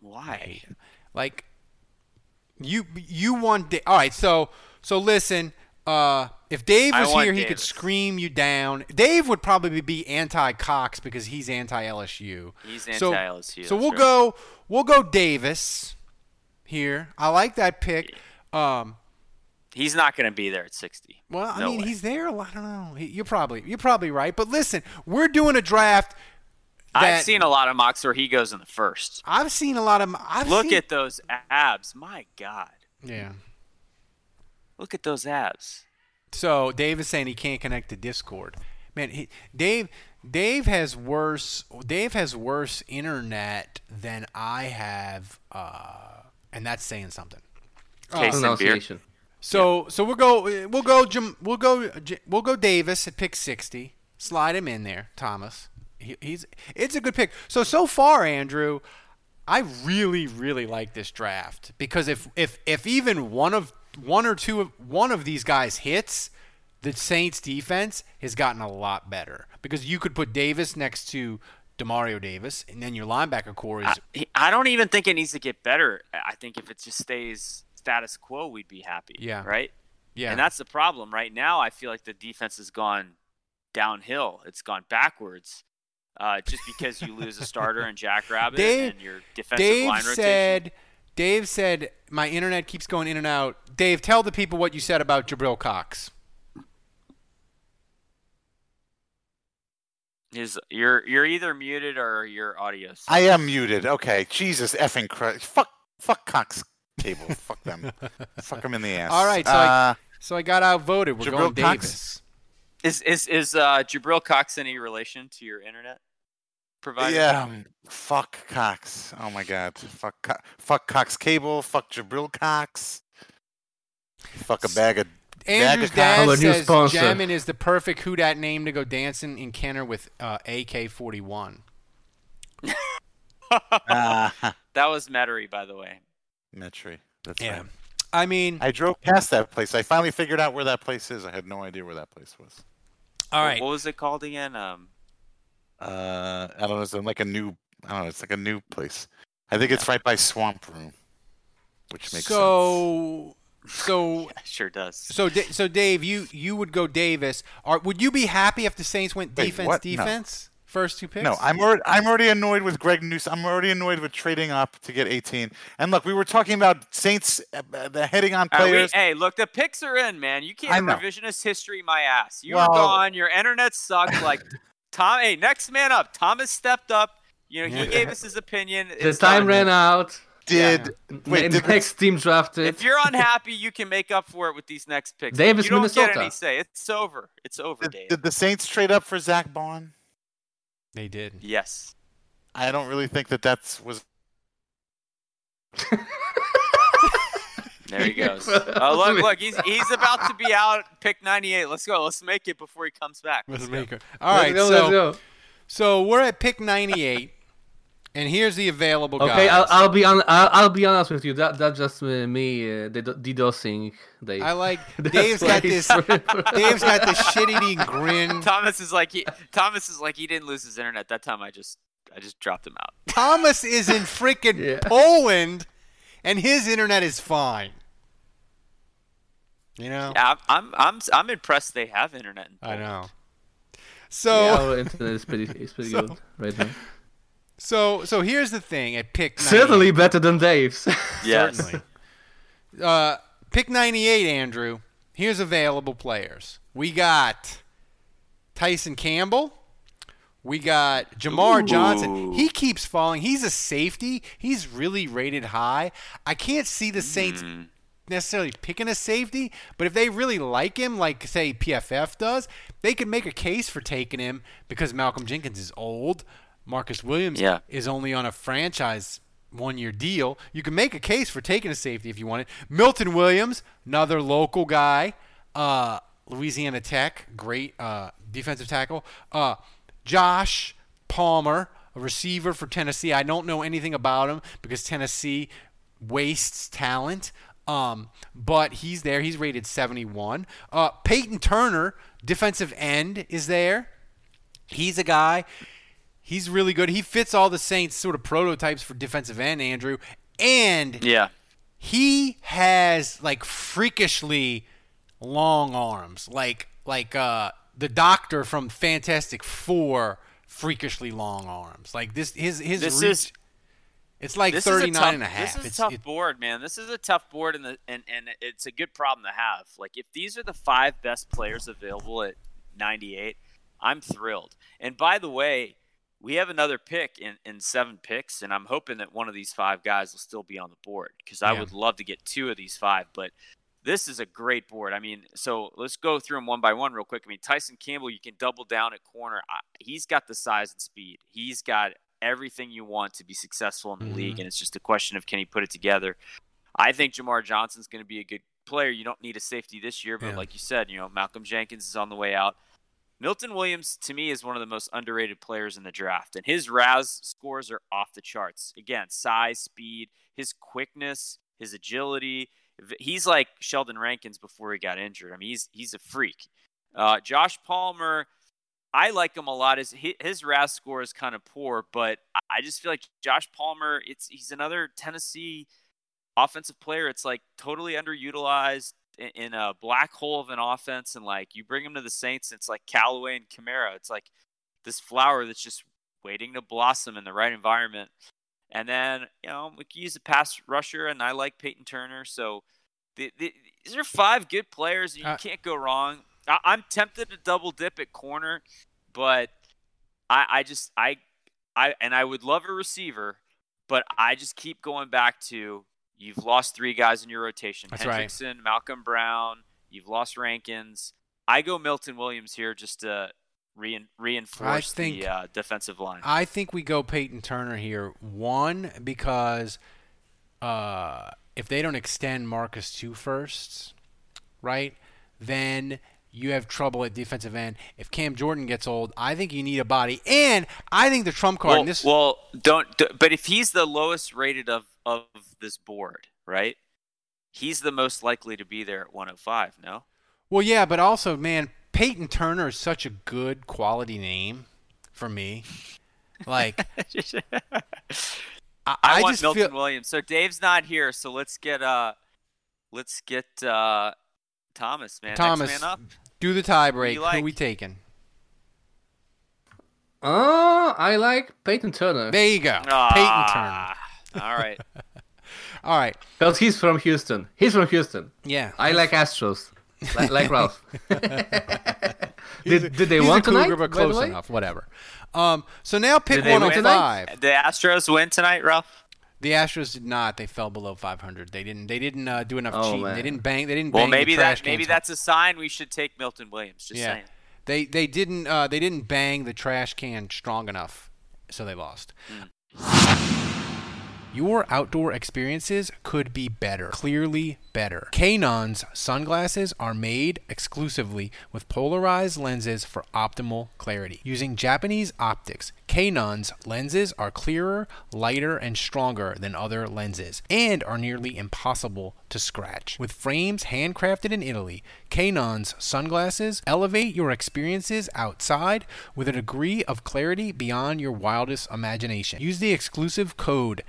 Why? Like you you want all right. So so listen. Uh, if Dave was here, he could scream you down. Dave would probably be anti-Cox because he's anti-LSU. He's So- anti-LSU, So that's we'll right. go we'll go Davis here. I like that pick. Um, He's not going to be there at 60. well, I No mean, way. he's there. a lot- I don't know. You're probably you're probably right. But listen, we're doing a draft. I've seen a lot of mocks where he goes in the first. I've seen a lot of. I've Look seen, at those abs. My God. yeah. Look at those abs. So Dave is saying he can't connect to Discord. Man, he, Dave Dave has worse Dave has worse internet than I have, uh, and that's saying something. Case in beer. Pronunciation. So so we'll go we'll go Jam- we'll go we'll go Davis at pick sixty. Slide him in there, Thomas. He, he's it's a good pick. So so far, Andrew, I really really like this draft because if if if even one of one or two of one of these guys hits, the Saints defense has gotten a lot better because you could put Davis next to Demario Davis, and then your linebacker core is. I, I don't even think it needs to get better. I think if it just stays status quo, we'd be happy. Yeah. Right. yeah. And that's the problem right now. I feel like the defense has gone downhill. It's gone backwards. Uh, just because you lose a starter and Jack Rabbit Dave- and your defensive Dave line rotation. said. Dave said my internet keeps going in and out. Dave, tell the people what you said about Jabril Cox. Is you're you're either muted or your audio. I am muted. Okay, Jesus effing Christ! Fuck, fuck Cox Cable. fuck them. fuck them in the ass. All right, so I- uh, So I got outvoted. We're Jabril going Cox? Davis. Is is is uh, Jabril Cox any relation to your internet provider? yeah, um, fuck Cox. Oh my God, fuck, Co- fuck Cox Cable. Fuck Jabril Cox. Fuck a bag of. Andrew's Bag dad of Our says sponsor. Jammin is the perfect who dat name to go dancing in Kenner with uh, AK-41. Ah, That was Metairie, by the way. Metry. That's Yeah. right. I mean, I drove past that place. I finally figured out where that place is. I had no idea where that place was. All right. What- What was it called again? Um, Uh, I don't know. It's like a new. I don't know. It's like a new place. I think it's right by Swamp Room, which makes sense. So, so, sure does. so, so, Dave, you you would go Davis. Are, would you be happy if the Saints went Wait, defense. No. defense, first two picks? No, I'm already, I'm already annoyed with Greg Newsome. I'm already annoyed with trading up to get 18. And look, we were talking about Saints uh, uh, the heading on All right, we- players. hey, look, the picks are in, man. You can't revisionist history my ass. You Well- were gone. Your internet sucked. Like Tom, hey, next man up. Thomas stepped up. You know, he Yeah. gave us his opinion. The It's time ran out. did wait? N- Did the, next team drafted. If you're unhappy, you can make up for it with these next picks. Davis, you don't get Minnesota. any say. It's over. It's over, did, Dave. did the Saints trade up for Zack Baun? they did. yes. I don't really think that that's was. There he goes. Oh, look, look, he's he's about to be out. Pick 98. Let's go. Let's make it before he comes back. Let's go. All Let's right, go, so let's go. so we're at pick 98, and here's the available Okay, guys. I'll, I'll be on. I'll, I'll be honest with you. That that's just uh, me uh, did- DDoSing. Dave. I like That's Dave's why got this. Dave's got this shit-eating grin. Thomas is like he Thomas is like he didn't lose his internet that time. I just I just dropped him out. Thomas is in freaking Yeah. Poland, and his internet is fine. You know. Yeah, I'm I'm I'm, I'm impressed they have internet. In I Poland. know. Yeah, So our internet is pretty is pretty So- good right now. so so here's the thing at pick 98. Certainly better than Dave's. Yes. Certainly. Uh, pick 98, Andrew. Here's available players. We got Tyson Campbell. We got Jamar Johnson. He keeps falling. He's a safety. He's really rated high. I can't see the Saints Mm. Necessarily picking a safety, but if they really like him, like say PFF does, they could make a case for taking him because Malcolm Jenkins is old. Marcus Williams Yeah. is only on a franchise one year deal. You can make a case for taking a safety if you want it. Milton Williams, another local guy, uh, Louisiana Tech, great uh, defensive tackle. Uh, Josh Palmer, a receiver for Tennessee. I don't know anything about him because Tennessee wastes talent. Um, but he's there. He's rated 71. Uh, Peyton Turner, defensive end, is there. He's a guy. He's really good. He fits all the Saints sort of prototypes for defensive end, Andrew. And Yeah. he has like freakishly long arms, like like uh the doctor from Fantastic Four, freakishly long arms. Like this, his his This reach, is- it's like this 39 tough, and a half. This is it's a tough it- board, man. This is a tough board, and the and, and it's a good problem to have. Like if these are the five best players available at 98, I'm thrilled. And by the way, we have another pick in, in seven picks, and I'm hoping that one of these five guys will still be on the board because I Yeah. would love to get two of these five. But this is a great board. I mean, so let's go through them one by one real quick. I mean, Tyson Campbell, you can double down at corner. He's got the size and speed. He's got everything you want to be successful in the Mhm. league, and it's just a question of can he put it together. I think Jamar Johnson's going to be a good player. You don't need a safety this year, but Yeah. like you said, you know Malcolm Jenkins is on the way out. Milton Williams to me is one of the most underrated players in the draft, and his RAS scores are off the charts. Again, size, speed, his quickness, his agility. He's like Sheldon Rankins before he got injured. I mean, he's he's a freak. Uh, Josh Palmer, I like him a lot. His his RAS score is kind of poor, but I just feel like Josh Palmer. It's he's another Tennessee offensive player. It's like totally underutilized in, in a black hole of an offense, and like you bring him to the Saints, it's like Callaway and Kamara. It's like this flower that's just waiting to blossom in the right environment. And then, you know, we can use a pass rusher, and I like Peyton Turner. So the, the, these are five good players, and you uh, can't go wrong. I, am tempted to double dip at corner, but I, I just I I and I would love a receiver, but I just keep going back to you've lost three guys in your rotation: That's Hendrickson, right. Malcolm Brown. You've lost Rankins. I go Milton Williams here just to rein, reinforce think, the uh, defensive line. I think we go Peyton Turner here. One because uh, if they don't extend Marcus to firsts, right, then you have trouble at defensive end. If Cam Jordan gets old, I think you need a body. And I think the trump card. Well, this well don't, But if he's the lowest rated of of this board, right? He's the most likely to be there at 105. No. Well, yeah, but also, man, Peyton Turner is such a good quality name for me. Like, I, I, I want Milton feel... Williams. So Dave's not here, so let's get uh, let's get uh, Thomas, man. Thomas, do the tiebreak. Who, like? Who we taking? Uh, I like Peyton Turner. There you go, ah, Peyton Turner. All right. All right. But he's from Houston. He's from Houston. Yeah. I like Astros. like, like Ralph. did, a, did they win tonight? But close enough. Whatever. Um, so now pick 105. The Astros win tonight, Ralph. The Astros did not. They fell below 500. They didn't. They didn't uh, do enough oh, cheating. Man. They didn't bang. They didn't. Well, bang maybe that. Maybe that's a sign we should take Milton Williams. Just yeah. saying. They they didn't. Uh, they didn't bang the trash can strong enough, so they lost. Mm. Your outdoor experiences could be better, clearly better. Kaenon's sunglasses are made exclusively with polarized lenses for optimal clarity. Using Japanese optics, Kaenon's lenses are clearer, lighter, and stronger than other lenses, and are nearly impossible to scratch. With frames handcrafted in Italy, Kaenon's sunglasses elevate your experiences outside with a degree of clarity beyond your wildest imagination. Use the exclusive code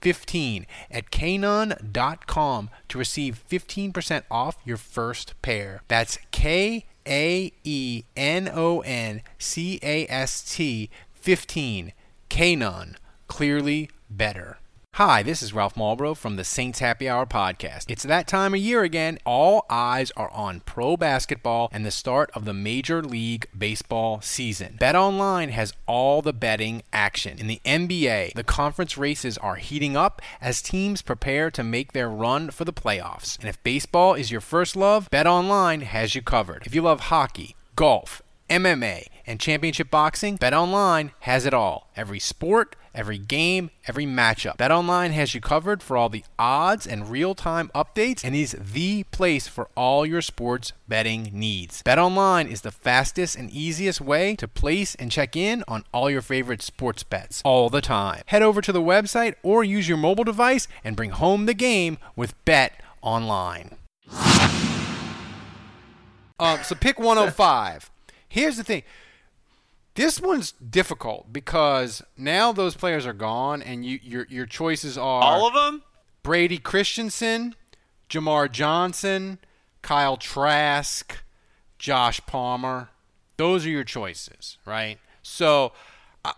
KaenonCast15 at kaenon.com to receive 15% off your first pair. That's K A E N O N C A S T 15. Kaenon. Clearly better. Hi, this is Ralph Malbrough from the Saints Happy Hour podcast. It's that time of year again. All eyes are on pro basketball and the start of the Major League Baseball season. BetOnline has all the betting action. In the NBA, the conference races are heating up as teams prepare to make their run for the playoffs. And if baseball is your first love, BetOnline has you covered. If you love hockey, golf, MMA, and championship boxing, BetOnline has it all. Every sport, every game, every matchup. BetOnline has you covered for all the odds and real-time updates and is the place for all your sports betting needs. BetOnline is the fastest and easiest way to place and check in on all your favorite sports bets all the time. Head over to the website or use your mobile device and bring home the game with BetOnline. Um, so pick 105. Here's the thing. This one's difficult because now those players are gone, and you your your choices are all of them. Brady Christensen, Jamar Johnson, Kyle Trask, Josh Palmer. Those are your choices, right? So I,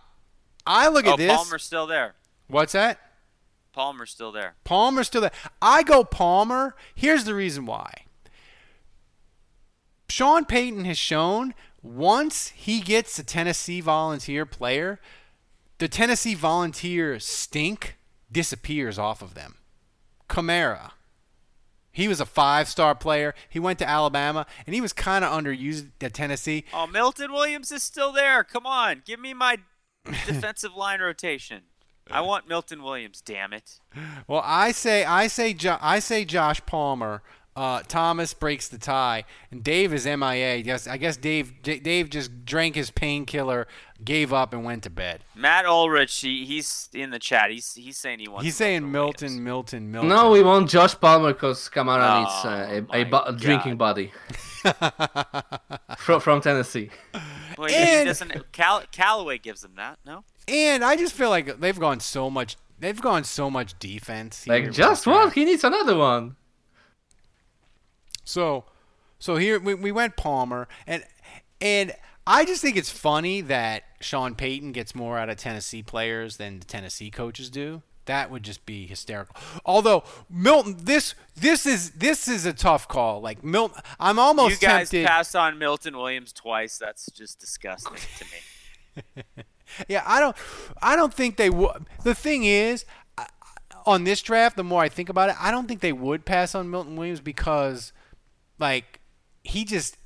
I look at oh, this. Palmer's still there. What's that? Palmer's still there. Palmer's still there. I go Palmer. Here's the reason why. Sean Payton has shown once he gets a Tennessee Volunteer player, the Tennessee Volunteer stink disappears off of them. Kamara. He was a five star player. He went to Alabama, and he was kind of underused at Tennessee. Oh, Milton Williams is still there. Come on. Give me my defensive line rotation. I want Milton Williams, damn it. Well, I say I say jo- I say Josh Palmer Uh, Thomas breaks the tie, and Dave is MIA. Yes, I guess Dave D- Dave just drank his painkiller, gave up, and went to bed. Matt Ulrich, he, he's in the chat. He's he's saying he wants. He's saying Milton Milton, Milton, Milton. No, we want Josh Palmer because Kamara needs Oh, uh, a, a, bu- a drinking buddy from from Tennessee. Well, he And- doesn't. Cal- Callaway gives him that. No. And I just feel like they've gone so much. They've gone so much defense. Like just this one, he needs another one. So, so here we, we went Palmer, and and I just think it's funny that Sean Payton gets more out of Tennessee players than the Tennessee coaches do. That would just be hysterical. Although Milton, this this is this is a tough call. Like Milton, I'm almost you guys tempted. passed on Milton Williams twice. That's just disgusting to me. Yeah, I don't, I don't think they would. The thing is, on this draft, the more I think about it, I don't think they would pass on Milton Williams because, like, he just,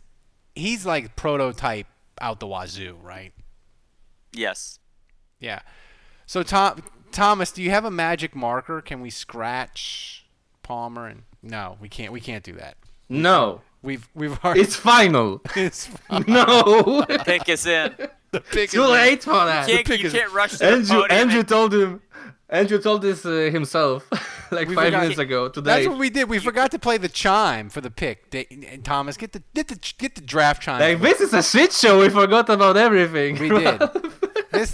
he's like prototype out the wazoo, right? Yes. Yeah. So Tom, Thomas, do you have a magic marker? Can we scratch Palmer? And no, we can't. We can't do that. No, We've we've already. it's final. It's, no, Pick is in. the pick too is- late for that. Can't, you can't rush to the Andrew, Andrew and- told him. Andrew told this uh, himself like We five forgot- minutes ago today. That's what we did. We forgot to play the chime for the pick. Da- and Thomas, get the get the get the draft chime. like this is a shit show. We forgot about everything. We did. this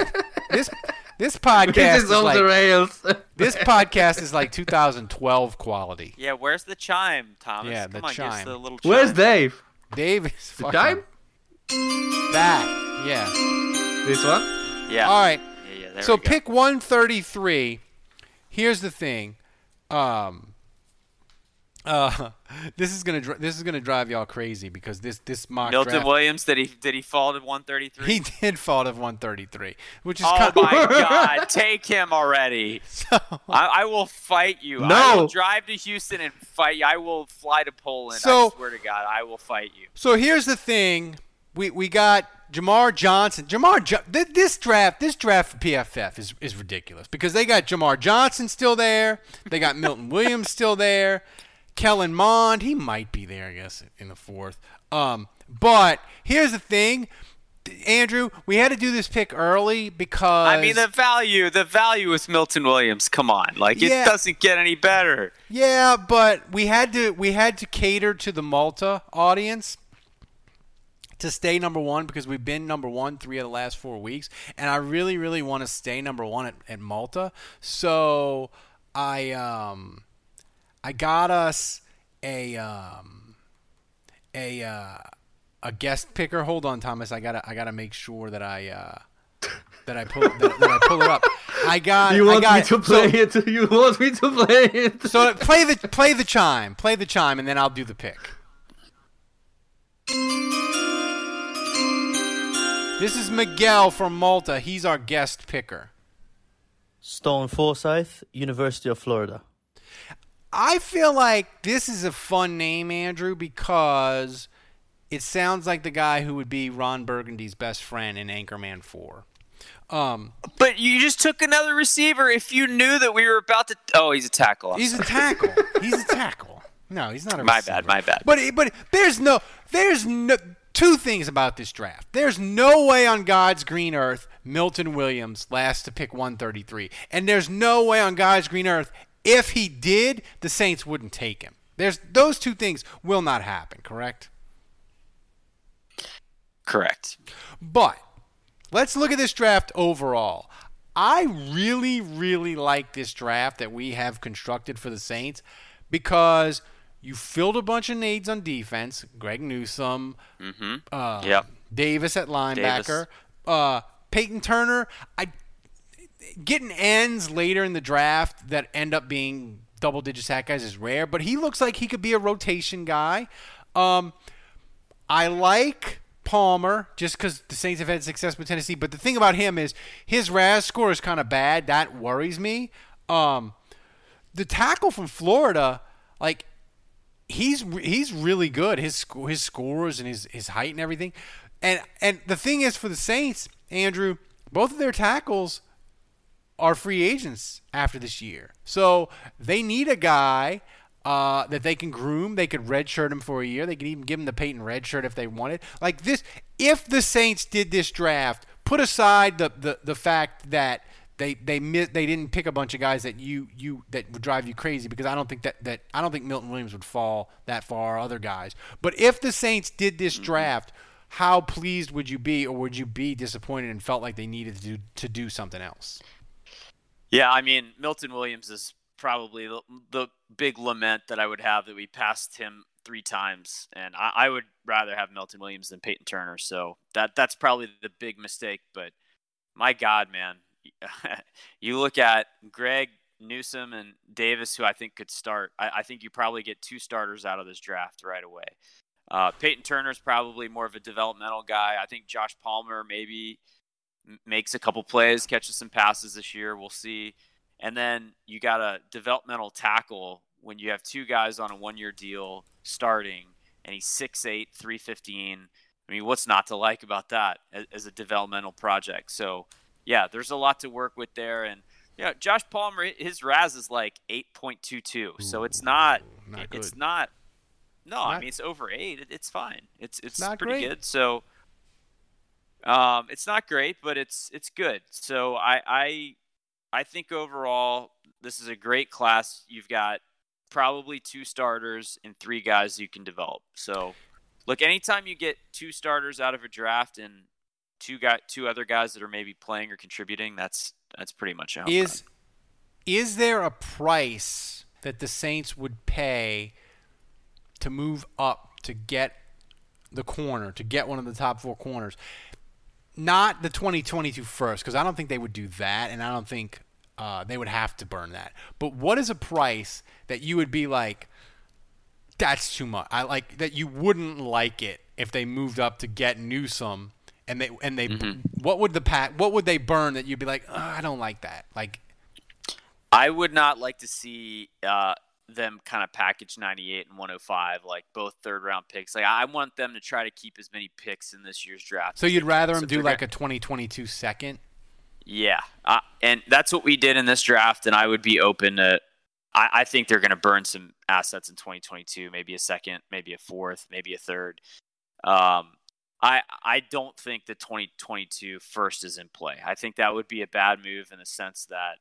this this podcast this is is off like the rails. this podcast is like 2012 quality. Yeah, where's the chime, Thomas? Yeah, the Come on, give us chime. the little chime. Where's Dave? Dave is The fucking time? that. Yeah. This one? Yeah. All right. There so pick 133. Here's the thing. Um uh this is going to dr- this is to drive y'all crazy because this this mock Milton draft Williams, did he did he fall to 133? he did fall to 133, which is oh kind my God! Take him already. I, I will fight you. I No. will drive to Houston and fight you. I will fly to Poland. So- I swear to God, I will fight you. So here's the thing: we we got Jamar Johnson. Jamar jo- th- this draft this draft for PFF is is ridiculous because they got Jamar Johnson still there, they got Milton Williams still there, Kellen Mond he might be there I guess in the fourth. Um, but here's the thing. Andrew, we had to do this pick early because I mean, the value, the value with Milton Williams. Come on, like it Yeah. doesn't get any better. Yeah, but we had to we had to cater to the Malta audience to stay number one because we've been number one three of the last four weeks, and I really really want to stay number one at, at Malta. So I um I got us a um a uh, a guest picker. Hold on, Thomas. I gotta I gotta make sure that I. Uh, that I pull that, that I pull her up. I got. You I want got me to play it? You want me to play it? So play the play the chime, play the chime, and then I'll do the pick. This is Miguel from Malta. He's our guest picker. Stone Forsyth, University of Florida. I feel like this is a fun name, Andrew, because it sounds like the guy who would be Ron Burgundy's best friend in Anchorman Four. Um, But you just took another receiver. If you knew that we were about to, oh, he's a tackle. I'm he's a tackle. He's a tackle. No, he's not a My receiver. bad, my bad. But but there's no there's no two things about this draft. There's no way on God's green earth Milton Williams lasts to pick 133, and there's no way on God's green earth if he did, the Saints wouldn't take him. There's those two things will not happen. Correct. Correct. But let's look at this draft overall. I really, really like this draft that we have constructed for the Saints because you filled a bunch of needs on defense. Greg Newsome, Mm-hmm. uh, Yep. Davis at linebacker, Davis. uh, Peyton Turner. I getting ends later in the draft that end up being double digit sack guys is rare, but he looks like he could be a rotation guy. Um, I like Palmer just because the Saints have had success with Tennessee. But the thing about him is his RAS score is kind of bad. That worries me. Um, the tackle from Florida, like he's he's really good. His his scores and his his height and everything. And and the thing is for the Saints, Andrew, both of their tackles are free agents after this year. So they need a guy uh, that they can groom. They could redshirt him for a year. They could even give him the Peyton red shirt if they wanted. Like this, if the Saints did this draft, put aside the the, the fact that they they they didn't pick a bunch of guys that you you that would drive you crazy because I don't think that that I don't think Milton Williams would fall that far. Other guys, but if the Saints did this Mm-hmm. draft, how pleased would you be, or would you be disappointed and felt like they needed to do to do something else? Yeah, I mean, Milton Williams is probably the, the big lament that I would have that we passed him three times, and I, I would rather have Milton Williams than Peyton Turner. So that that's probably the big mistake. But my God, man, you look at Greg Newsome and Davis, who I think could start. I, I think you probably get two starters out of this draft right away. Uh, Peyton is probably more of a developmental guy. I think Josh Palmer maybe m- makes a couple plays, catches some passes this year. We'll see. And then you got a developmental tackle when you have two guys on a one year deal starting, and he's 6'8, 315. I mean, what's not to like about that as, as a developmental project? So, yeah, there's a lot to work with there. And, yeah, Josh Palmer, his RAS is like 8.22. So it's not, not it's not, no, I mean, it's over eight. It, it's fine. It's, it's not pretty great. good. So, um, it's not great, but it's it's good. So I I I think overall this is a great class. You've got probably two starters and three guys you can develop. So look, anytime you get two starters out of a draft and two guy two other guys that are maybe playing or contributing, that's that's pretty much a home run. Is is there a price that the Saints would pay to move up to get the corner, to get one of the top four corners? Not the 2022 first, because I don't think they would do that, and I don't think uh, they would have to burn that. But what is a price that you would be like, that's too much? I like that you wouldn't like it if they moved up to get Newsome, and they and they what would the pack? What would they burn that you'd be like, oh, I don't like that. Like I would not like to see uh, them kind of package 98 and 105, like both third round picks. Like I want them to try to keep as many picks in this year's draft. So you'd rather them So do like gonna- a 2022 second? Yeah, uh, and that's what we did in this draft, and I would be open to. I, I think they're going to burn some assets in 2022, maybe a second, maybe a fourth, maybe a third. Um, I I don't think the 2022 first is in play. I think that would be a bad move in the sense that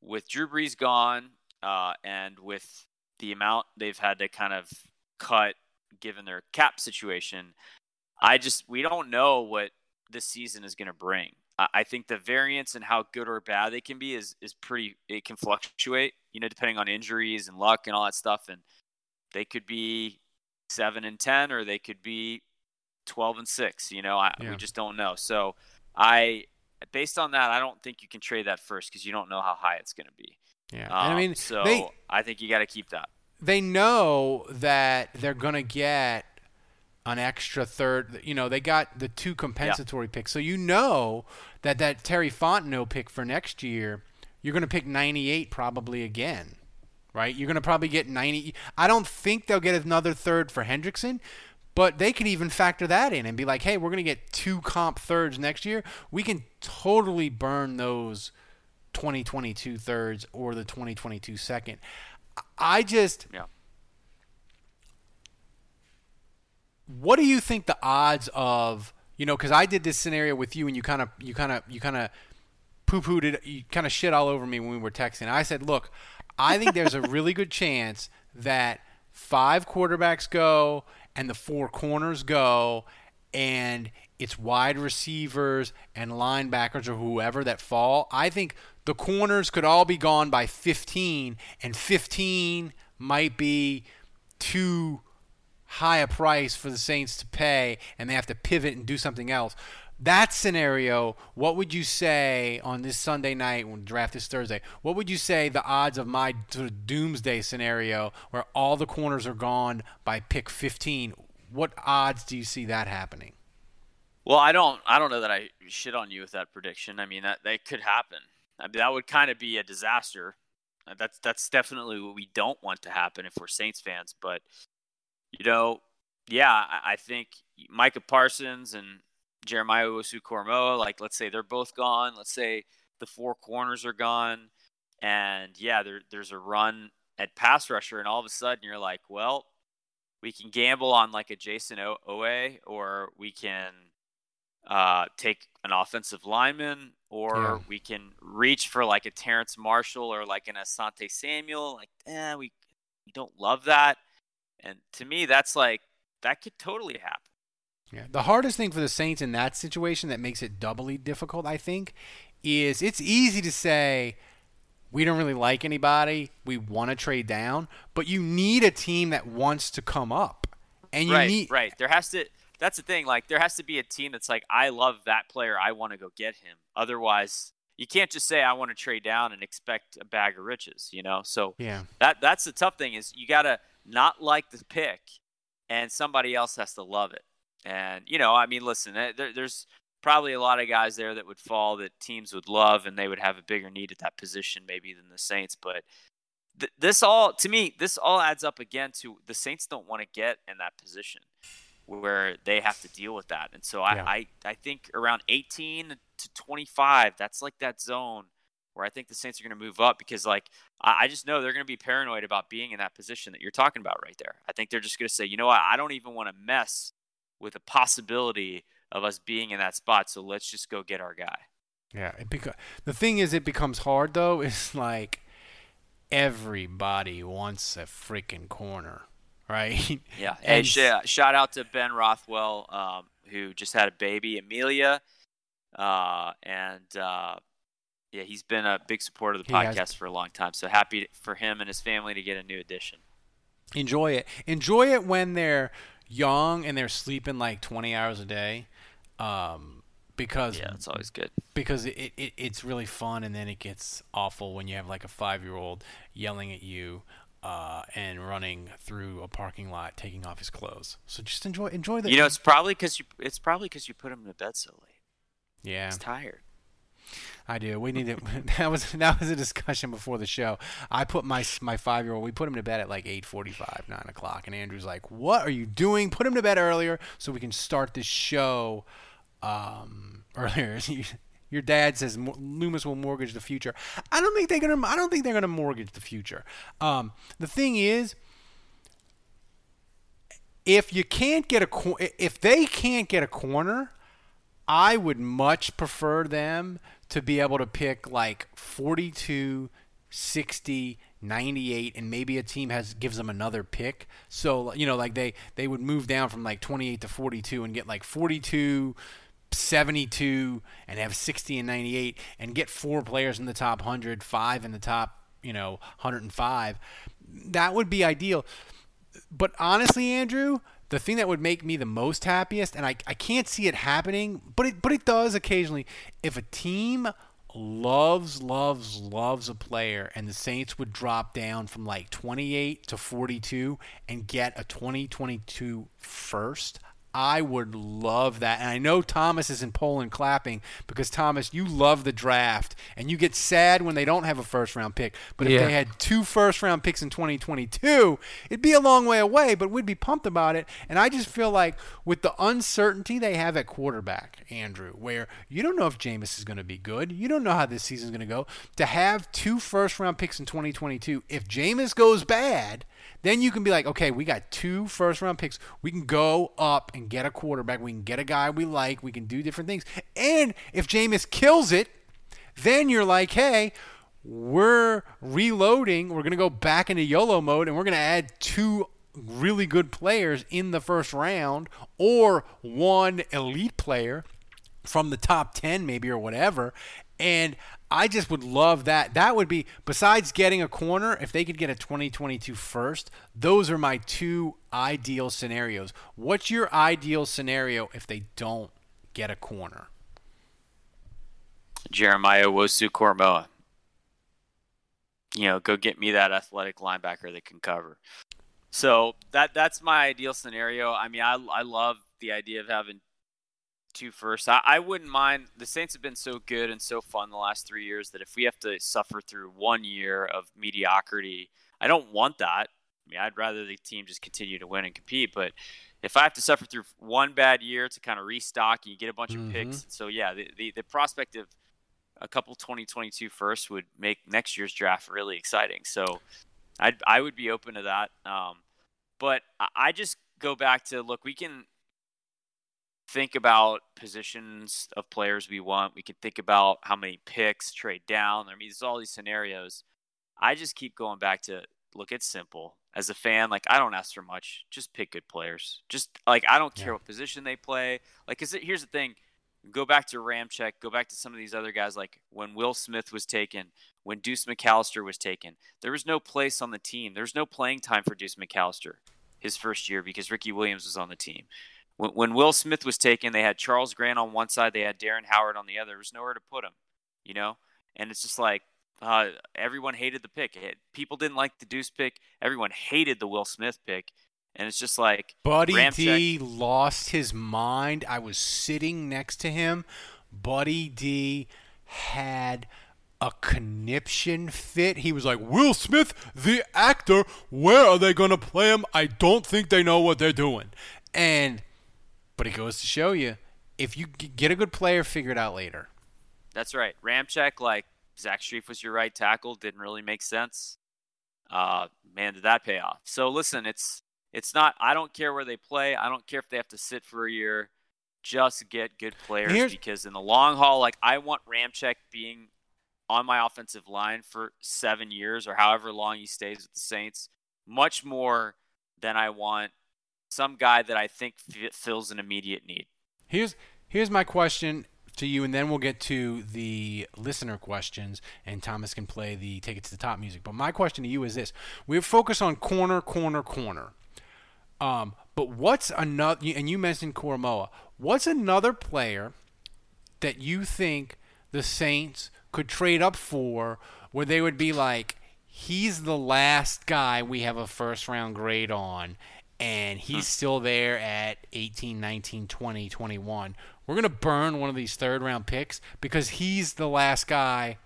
with Drew Brees gone, uh, and with the amount they've had to kind of cut given their cap situation, I just we don't know what this season is going to bring. I I think the variance and how good or bad they can be is is pretty. It can fluctuate, you know, depending on injuries and luck and all that stuff. And they could be seven and ten, or they could be twelve and six. You know, I, Yeah. we just don't know. So I, based on that, I don't think you can trade that first because you don't know how high it's going to be. Yeah. and I Um, mean, so they I think you got to keep that. they know that they're going to get an extra third. You know, they got the two compensatory picks. So you know that that Terry Fontenot pick for next year, you're going to pick 98 probably again. Right? You're going to probably get 90. I don't think they'll get another third for Hendrickson, but they could even factor that in and be like, hey, we're going to get two comp thirds next year. We can totally burn those 2022 thirds or the 2022 second. I just. Yeah. What do you think the odds of you know? Because I did this scenario with you, and you kind of you kind of you kind of poo pooed it. You kind of shit all over me when we were texting. I said, look, I think there's a really good chance that five quarterbacks go and the four corners go, and it's wide receivers and linebackers or whoever that fall. I think the corners could all be gone by 15, and 15 might be too high a price for the Saints to pay, and they have to pivot and do something else. That scenario, what would you say on this Sunday night when draft is Thursday? What would you say the odds of my sort of doomsday scenario where all the corners are gone by pick 15? What odds do you see that happening? Well, I don't. I don't know that I shit on you with that prediction. I mean, that that could happen. I mean, that would kind of be a disaster. Uh, That's that's definitely what we don't want to happen if we're Saints fans. But you know, yeah, I think Micah Parsons and Jeremiah Osu like let's say they're both gone. Let's say the four corners are gone, and yeah, there there's a run at pass rusher, and all of a sudden you're like, well, we can gamble on like a Jayson o- Owe, or we can uh, take an offensive lineman, or Yeah. we can reach for like a Terrace Marshall or like an Asante Samuel. Like, eh, we we don't love that. And to me, that's like that could totally happen. Yeah. The hardest thing for the Saints in that situation that makes it doubly difficult, I think, is it's easy to say we don't really like anybody, we want to trade down, but you need a team that wants to come up. And you right, need right. There has to. That's the thing. Like, there has to be a team that's like, I love that player. I want to go get him. Otherwise, you can't just say I want to trade down and expect a bag of riches. You know. So Yeah. that that's the tough thing is you gotta not like the pick, and somebody else has to love it. And you know, I mean, listen, eh, there, there's probably a lot of guys there that would fall that teams would love, and they would have a bigger need at that position maybe than the Saints. But th- this all, to me, this all adds up again to the Saints don't want to get in that position where they have to deal with that. And so I, Yeah. I, I think around 18 to 25, that's like that zone where I think the Saints are going to move up because, like, I, I just know they're going to be paranoid about being in that position that you're talking about right there. I think they're just going to say, you know what, I don't even want to mess with the possibility of us being in that spot. So let's just go get our guy. Yeah, it beca- the thing is, it becomes hard though. Is like everybody wants a freaking corner, right? Yeah. And- sh- shout out to Ben Rothwell, um, who just had a baby, Amelia, uh, and uh, yeah, he's been a big supporter of the He has. podcast for a long time. So happy for him and his family to get a new addition. enjoy it. Enjoy it when they're young and they're sleeping like 20 hours a day. Um, because Yeah, it's always good. because it, it it's really fun and then it gets awful when you have like a five year old yelling at you uh, and running through a parking lot taking off his clothes. So just enjoy enjoy the You know, it's probably because you it's probably because you put him to bed so late. yeah. He's tired. I do. We need to. That was that was a discussion before the show. I put my my five year old. We put him to bed at like eight forty five, nine o'clock, and Andrew's like, "What are you doing? Put him to bed earlier so we can start this show um, earlier." Your dad says Loomis will mortgage the future. I don't think they're gonna. I don't think they're gonna mortgage the future. Um, the thing is, if you can't get a if they can't get a corner, I would much prefer them to be able to pick like 42, 60, 98 and maybe a team has gives them another pick. So, you know, like they they would move down from like 28 to 42 and get like 42 72 and have 60 and 98 and get four players in the top 100, five in the top, you know, 105. That would be ideal. But honestly, Andrew, the thing that would make me the most happiest, and I, I can't see it happening, but it but it does occasionally, if a team loves, loves, loves a player and the Saints would drop down from like 28 to 42 and get a 2022 first. I would love that. And I know Thomas is in Poland clapping because Thomas, you love the draft and you get sad when they don't have a first round pick. But if Yeah. they had two first round picks in 2022, it'd be a long way away, but we'd be pumped about it. And I just feel like with the uncertainty they have at quarterback, Andrew, where you don't know if Jameis is going to be good, you don't know how this season's going to go, to have two first round picks in 2022, if Jameis goes bad, then you can be like, okay, we got two first round picks. We can go up and get a quarterback. We can get a guy we like. We can do different things. And if Jameis kills it, then you're like, hey, we're reloading. We're going to go back into YOLO mode and we're going to add two really good players in the first round or one elite player from the top 10 maybe or whatever and I just would love that. That would be besides getting a corner, if they could get a 2022 first, those are my two ideal scenarios. What's your ideal scenario if they don't get a corner? Jeremiah Owusu-Koramoah. You know, go get me that athletic linebacker that can cover. So that that's my ideal scenario. I mean, I I love the idea of having two firsts. I, I wouldn't mind. The Saints have been so good and so fun the last three years that if we have to suffer through one year of mediocrity, I don't want that. I mean, I'd rather the team just continue to win and compete. But if I have to suffer through one bad year to kind of restock, you get a bunch Mhm. of picks. So yeah, the, the the prospect of a couple 2022 firsts would make next year's draft really exciting. So I'd, I would be open to that. Um, but I- I just go back to look. We can think about positions of players we want. We can think about how many picks trade down. I mean, there's all these scenarios. I just keep going back to look. It's simple. As a fan, like I don't ask for much. Just pick good players. Just like I don't care Yeah. what position they play. Like, cause it, here's the thing. Go back to Ramczyk. Go back to some of these other guys. Like when Will Smith was taken, when Deuce McAllister was taken, there was no place on the team. There was no playing time for Deuce McAllister his first year because Ricky Williams was on the team. When, when Will Smith was taken, they had Charles Grant on one side, they had Darren Howard on the other. There was nowhere to put him, you know. And it's just like uh, everyone hated the pick. It, people didn't like the Deuce pick. Everyone hated the Will Smith pick. And it's just like Buddy Ramczyk- D lost his mind. I was sitting next to him. Buddy D had a conniption fit. He was like, Will Smith, the actor, where are they going to play him? I don't think they know what they're doing. And, but it goes to show you if you get a good player, figure it out later. That's right. Ramczyk, like Zach Strief was your right tackle, didn't really make sense. Uh, man, did that pay off? So listen, it's it's not. I don't care where they play. I don't care if they have to sit for a year. Just get good players Here's- because in the long haul, like I want Ramczyk being on my offensive line for seven years or however long he stays with the Saints, much more than I want some guy that I think f- fills an immediate need. Here's here's my question to you, and then we'll get to the listener questions, and Thomas can play the take it to the top music. But my question to you is this: We're focused on corner, corner, corner. Um, but what's another? And you mentioned Koramoah. What's another player that you think the Saints could trade up for, where they would be like, he's the last guy we have a first round grade on, and he's still there at 18, 19, 20, 21. We're going to burn one of these third round picks because he's the last guy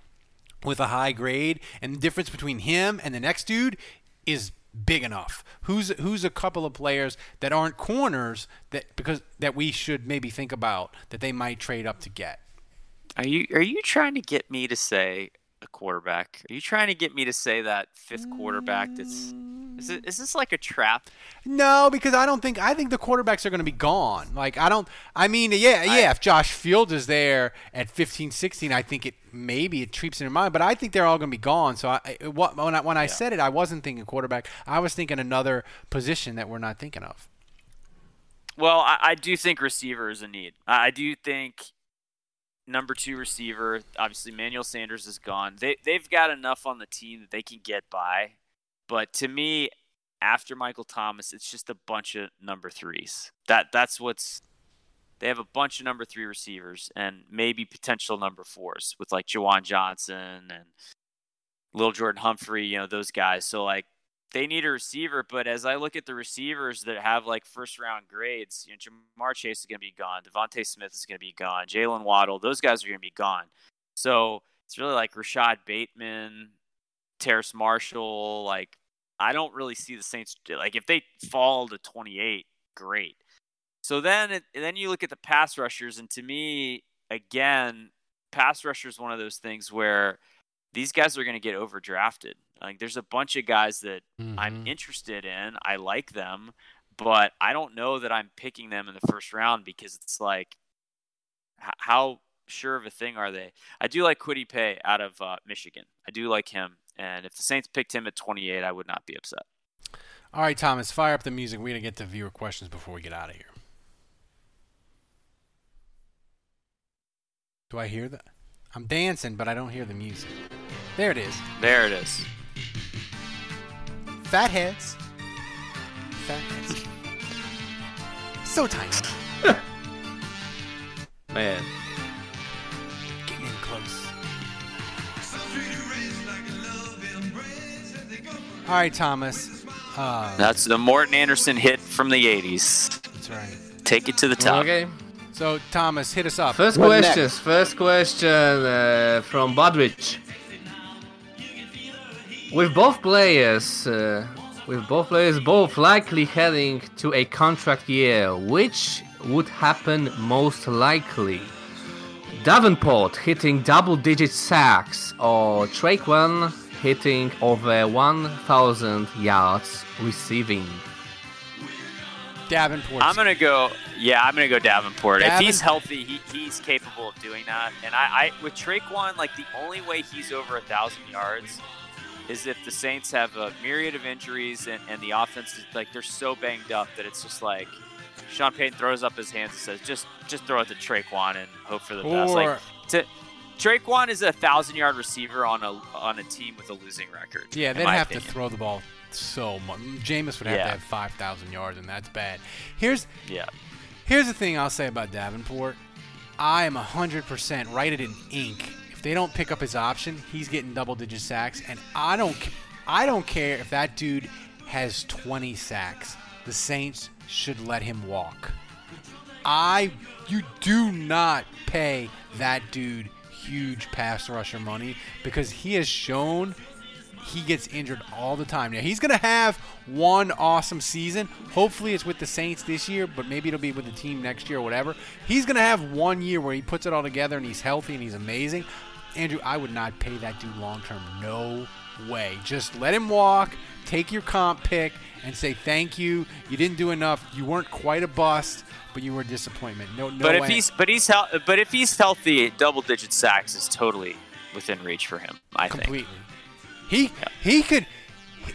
with a high grade, and the difference between him and the next dude is big enough. Who's who's a couple of players that aren't corners that because that we should maybe think about that they might trade up to get. Are you are you trying to get me to say quarterback? Are you trying to get me to say that fifth quarterback that's is it mm. is this like a trap? No, because I don't think I think the quarterbacks are going to be gone. Like I don't I mean yeah, yeah, if Josh Fields is there at 15, 16, I think it maybe it treeps in your mind, but I think they're all going to be gone. So I I- what when I when I said it, I wasn't thinking quarterback. I was thinking another position that we're not thinking of. Well, I, I do think receiver is a need. I, I do think number two receiver, obviously Manuel Sanders is gone. They they've got enough on the team that they can get by. But to me, after Michael Thomas, it's just a bunch of number threes. That that's what's they have a bunch of number three receivers and maybe potential number fours with like Juwan Johnson and Lil Jordan Humphrey, you know, those guys. So like they need a receiver, but as I look at the receivers that have like first round grades, you know, Ja'Marr Chase is going to be gone, DeVonta Smith is going to be gone, Jaylen Waddle, those guys are going to be gone. So it's really like Rashod Bateman, Terrace Marshall. Like I don't really see the Saints like if they fall to 28, great. So then, it, then you look at the pass rushers, and to me, again, pass rusher is one of those things where these guys are going to get overdrafted. Like there's a bunch of guys that I'm interested in. I like them, but I don't know that I'm picking them in the first round because it's like, h- how sure of a thing are they? I do like Kwity Paye out of uh, Michigan. I do like him, and if the Saints picked him at 28, I would not be upset. All right, Thomas, fire up the music. We're going to get to viewer questions before we get out of here. Do I hear that? I'm dancing, but I don't hear the music. There it is. There it is. Fatheads. Fatheads. So tiny. Man. Getting in close. All right, Thomas. Uh, That's the Morten Andersen hit from the 80s. that's right. Take it to the top. Okay. So, Thomas, hit us up. First What questions. next? First question uh, from Budrich. With both players, uh, with both players both likely heading to a contract year, which would happen most likely? Davenport hitting double-digit sacks, or Tre'Quan hitting over 1,000 yards receiving? Davenport. I'm gonna go. Yeah, I'm gonna go Davenport. If he's healthy, he, he's capable of doing that. And I, I with Tre'Quan, like the only way he's over a thousand yards is if the Saints have a myriad of injuries and, and the offense is like they're so banged up that it's just like Sean Payton throws up his hands and says, "Just just throw it to Tre'Quan and hope for the best." Or- Like to, Tre'Quan is a thousand yard receiver on a on a team with a losing record. Yeah, they'd have to throw the ball so much. Jameis would have Yeah. to have 5,000 yards, and that's bad. Here's Yeah. here's the thing I'll say about Davenport. I am 100% write it in ink. They don't pick up his option, he's getting double-digit sacks, and I don't I don't care if that dude has 20 sacks. The Saints should let him walk. I you do not pay that dude huge pass rusher money because he has shown he gets injured all the time. Now he's gonna have one awesome season. Hopefully it's with the Saints this year, but maybe it'll be with the team next year or whatever. He's gonna have one year where he puts it all together and he's healthy and he's amazing. Andrew, I would not pay that dude long term. No way. Just let him walk, take your comp pick, and say thank you. You didn't do enough. You weren't quite a bust, but you were a disappointment. No, no but way. if he's but he's hel- but if he's healthy, double digit sacks is totally within reach for him. I think. completely. He he could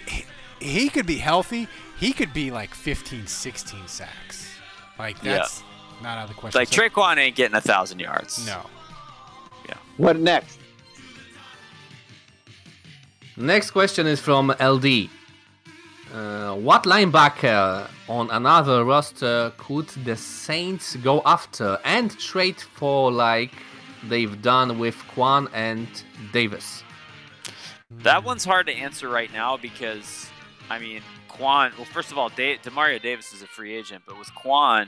he, he could be healthy. He could be like 15, 16 sacks. Like Yeah. that's not out of the question. Like So- Tre'Quan ain't getting a thousand yards. No. What next? Next question is from LD. Uh, what linebacker on another roster could the Saints go after and trade for like they've done with Kwon and Davis? That one's hard to answer right now because, I mean, Kwon. Well, first of all, da- Demario Davis is a free agent, but with Kwon,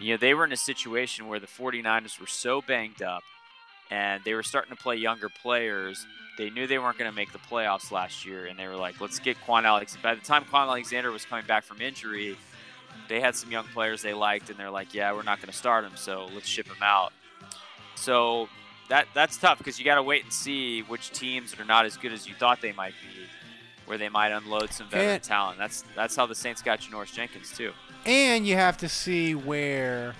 you know, they were in a situation where the 49ers were so banged up, and they were starting to play younger players. They knew they weren't going to make the playoffs last year, and they were like, "Let's get Kwon Alex." By the time Kwon Alexander was coming back from injury, they had some young players they liked, and they're like, "Yeah, we're not going to start him, so let's ship him out." So that that's tough because you got to wait and see which teams that are not as good as you thought they might be, where they might unload some veteran And- talent. That's that's how the Saints got Janoris Jenkins too. And you have to see where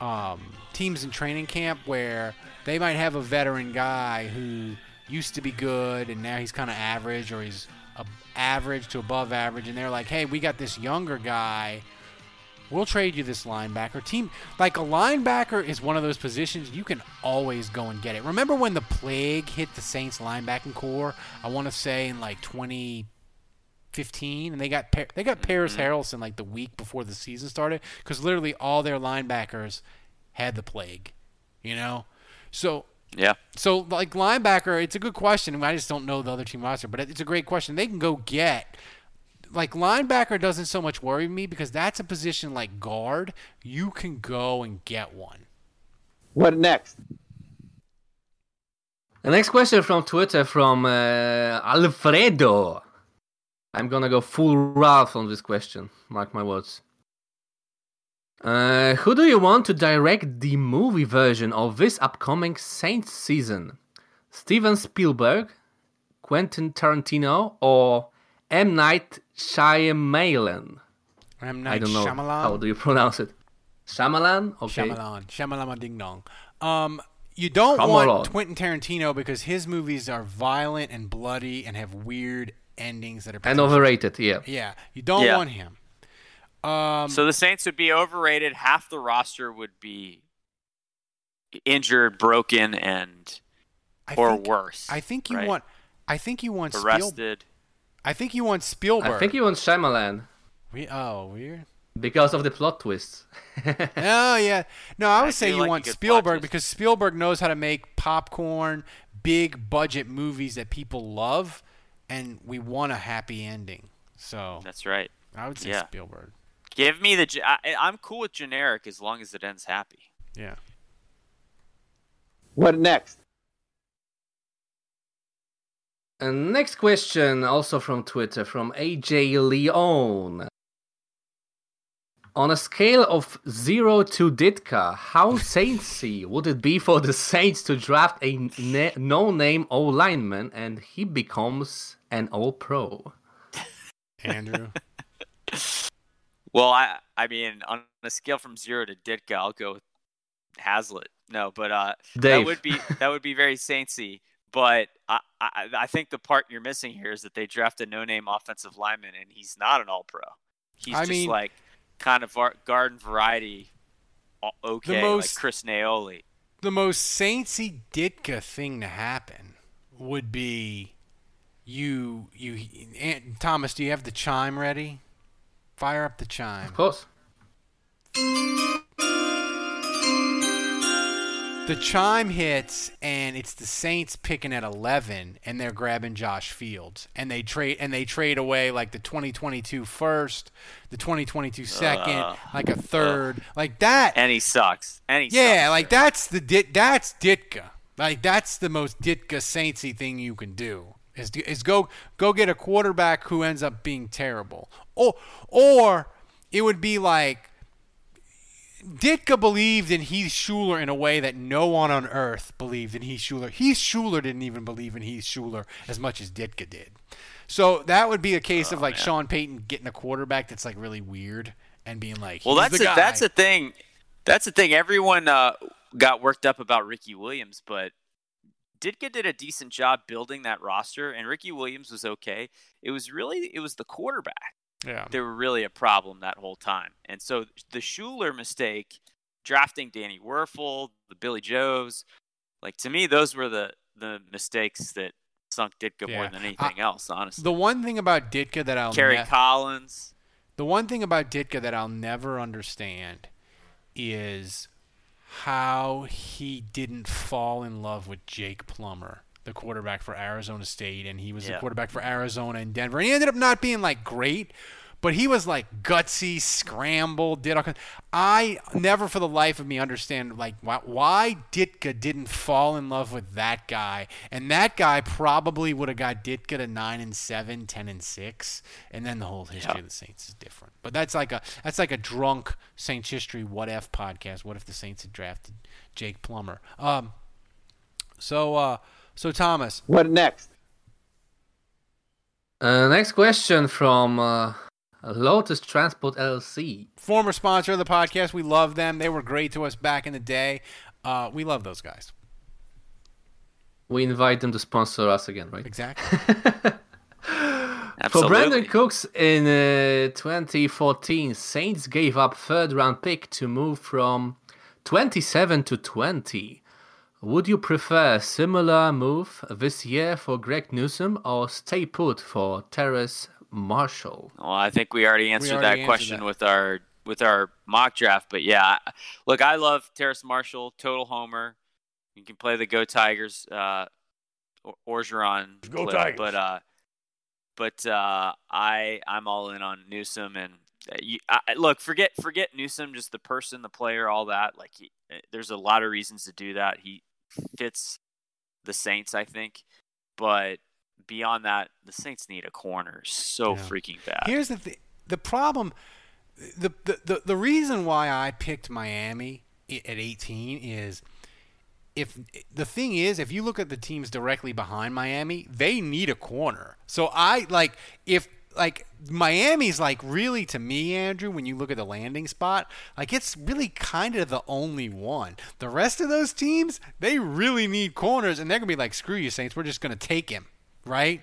um, teams in training camp where they might have a veteran guy who used to be good and now he's kind of average or he's a average to above average and they're like, "Hey, we got this younger guy. We'll trade you this linebacker." Team like a linebacker is one of those positions you can always go and get it. Remember when the plague hit the Saints linebacking corps? I want to say in like 2015 and they got they got Paris mm-hmm. Harrelson like the week before the season started cuz literally all their linebackers had the plague, you know? So Yeah. so like linebacker, it's a good question. I just don't know the other team roster, but it's a great question. They can go get like linebacker doesn't so much worry me because that's a position like guard. You can go and get one. What next? The next question from Twitter from uh, Alfredo. I'm gonna go full Ralph on this question. Mark my words. Uh, who do you want to direct the movie version of this upcoming Saints season? Steven Spielberg, Quentin Tarantino, or M. Night Shyamalan? M. I Night don't know Shyamalan? how do you pronounce it. Shyamalan? Okay. Shyamalan, Shyamalan Ding Dong. Um, you don't Come want on. Quentin Tarantino because his movies are violent and bloody and have weird endings that are And overrated, yeah. Yeah, you don't Yeah. want him. Um, So the Saints would be overrated. Half the roster would be injured, broken, and I or think- worse. I think you right? want. I think you want Spiel, arrested. I think you want Spielberg. I think you want Shyamalan We, oh, weird. because of the plot twists. Oh yeah. No, I would I say you like want Spielberg because Spielberg knows how to make popcorn, big budget movies that people love, and we want a happy ending. So That's right. I would say yeah. Spielberg. Give me the. I, I'm cool with generic as long as it ends happy. Yeah. What next? And next question, also from Twitter, from AJ Leon. On a scale of 0 to Ditka, how saintsy would it be for the Saints to draft a ne- no-name O-lineman and he becomes an All-Pro? Andrew. Well, I I mean, on a scale from zero to Ditka, I'll go with Hazlitt. No, but uh, that would be that would be very saintsy. But I, I I think the part you're missing here is that they draft a no-name offensive lineman, and he's not an All-Pro. He's I just mean- like kind of garden variety, o- okay, like Chris Naoli. the most saintsy Ditka thing to happen would be you you Aunt, Thomas. Do you have the chime ready? Fire up the chime. Of course. The chime hits, and it's the Saints picking at 11, and they're grabbing Josh Fields, and they trade and they trade away like the 2022 first, the 2022 second, Uh, like a third, like that. And he sucks. And he Yeah, sucks. like that's the Dit, that's Ditka. Like that's the most Ditka Saintsy thing you can do. Is, is go go get a quarterback who ends up being terrible. Or or it would be like Ditka believed in Heath Shuler in a way that no one on earth believed in Heath Shuler. Heath Shuler didn't even believe in Heath Shuler as much as Ditka did. So that would be a case of Oh, like Sean Payton getting a quarterback that's like really weird and being like, Well, "He's that's the a, guy." that's a thing. That's the thing. Everyone uh, got worked up about Ricky Williams, but Ditka did a decent job building that roster, and Ricky Williams was okay. It was really it was the quarterback. Yeah. They were really a problem that whole time, and so the Shuler mistake, drafting Danny Wuerffel, the Billy Joes, like to me, those were the the mistakes that sunk Ditka Yeah. more than anything else. Honestly, The one thing about Ditka that I'll Kerry ne- Collins. the one thing about Ditka that I'll never understand is how he didn't fall in love with Jake Plummer, the quarterback for Arizona State, and he was the quarterback for Arizona and Denver, and he ended up not being like great. But he was like gutsy, scrambled, did all kinds. I never, for the life of me, understand like why, why Ditka didn't fall in love with that guy, and that guy probably would have got Ditka to nine and seven, 10 and six, and then the whole history Yeah. of the Saints is different. But that's like a that's like a drunk Saints history what if podcast. What if the Saints had drafted Jake Plummer? Um. So uh, so Thomas, What next? Uh, next question from uh, Lotus Transport LLC. former sponsor of the podcast, we love them. They were great to us back in the day. Uh, we love those guys. We invite them to sponsor us again, right? Exactly. For Absolutely. Brandin Cooks in uh, 2014, Saints gave up third round pick to move from 27 to 20. Would you prefer a similar move this year for Greg Newsome or stay put for Terrace Marshall? Well, I think we already answered already that answered question that. with our with our mock draft. But yeah, look, I love Terrace Marshall, total homer. You can play the Go Tigers, uh, or Orgeron. Go clip, Tigers. But uh, but uh, I I'm all in on Newsome and. uh, You, I, I- look, forget forget Newsome, just the person, the player, all that. Like, he, uh, there's a lot of reasons to do that. He fits the Saints, I think, but beyond that, the Saints need a corner so Yeah. freaking bad. Here's the th- the problem. The, the the the reason why I picked Miami at 18 is if the thing is if you look at the teams directly behind Miami, they need a corner. So I like if like Miami's like really to me, Andrew, when you look at the landing spot, like it's really kind of the only one. The rest of those teams, they really need corners, and they're gonna be like, screw you, Saints, we're just gonna take him, right?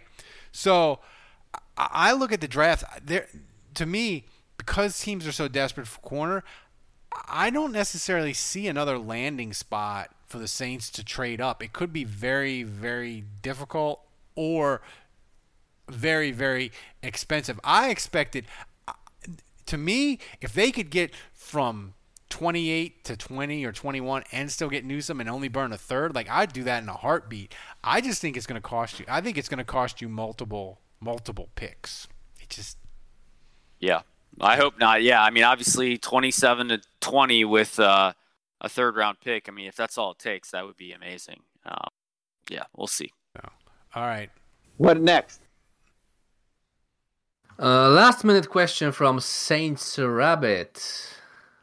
So I look at the draft. There, to me, because teams are so desperate for corner, I don't necessarily see another landing spot for the Saints to trade up. It could be very, very difficult or very, very expensive. I expected, to me, if they could get from 28 to 20 or 21 and still get Newsome and only burn a third, like I'd do that in a heartbeat. I just think it's going to cost you. I think it's going to cost you multiple, multiple picks. It just Yeah, I hope not. Yeah, I mean, obviously, twenty-seven to twenty with uh, a third-round pick. I mean, if that's all it takes, that would be amazing. Um, yeah, we'll see. all right. What next? Uh, last minute question from Saint Rabbit,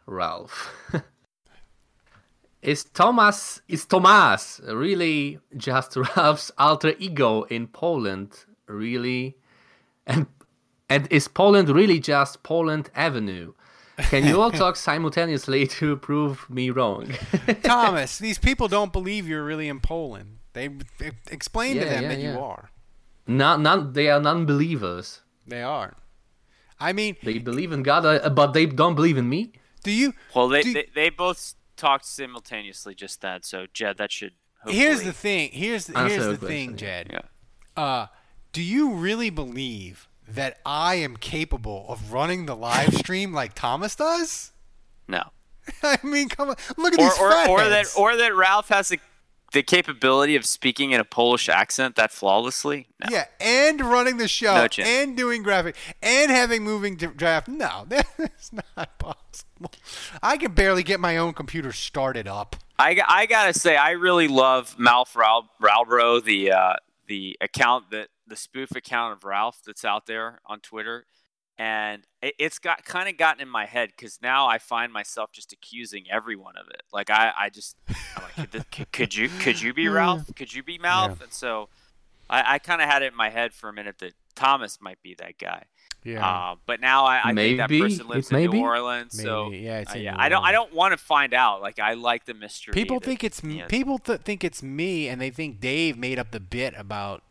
Ralph. is Thomas is Thomas really just Ralph's alter ego in Poland? Really, and and is Poland really just Poland Avenue? Can you all talk simultaneously to prove me wrong? Thomas, these people don't believe you're really in Poland. They e- explain to them yeah, that you are. Not, none, they are non-believers. They are. I mean, They believe in God, uh, but they don't believe in me. do you? Well, they, do- they they both talked simultaneously just that. So Jed, that should. Hopefully, Here's the thing. Here's the, here's the the thing, Jed. Yeah. Uh, do you really believe that I am capable of running the live stream like Thomas does? No. I mean, come on, look at Or these or, or that or that Ralph has the the capability of speaking in a Polish accent that flawlessly. No. Yeah, and running the show, No and doing graphic, and having moving draft. No, that's not possible. I can barely get my own computer started up. I, I gotta say, I really love Malf Ralbro, the uh, the account that the spoof account of Ralph that's out there on Twitter, and it, it's got kind of gotten in my head because now I find myself just accusing everyone of it. Like I, I just, I'm like, could, this, could, could you could you be Ralph? Could you be Malf? And so, I, I kind of had it in my head for a minute that Thomas might be that guy. Yeah. Uh, but now I, I think that person lives It may in New be. Orleans, so Yeah, it's uh, yeah. I don't I don't want to find out. Like I like the mystery. People that- think it's m you know, people th- think it's me, and they think Dave made up the bit about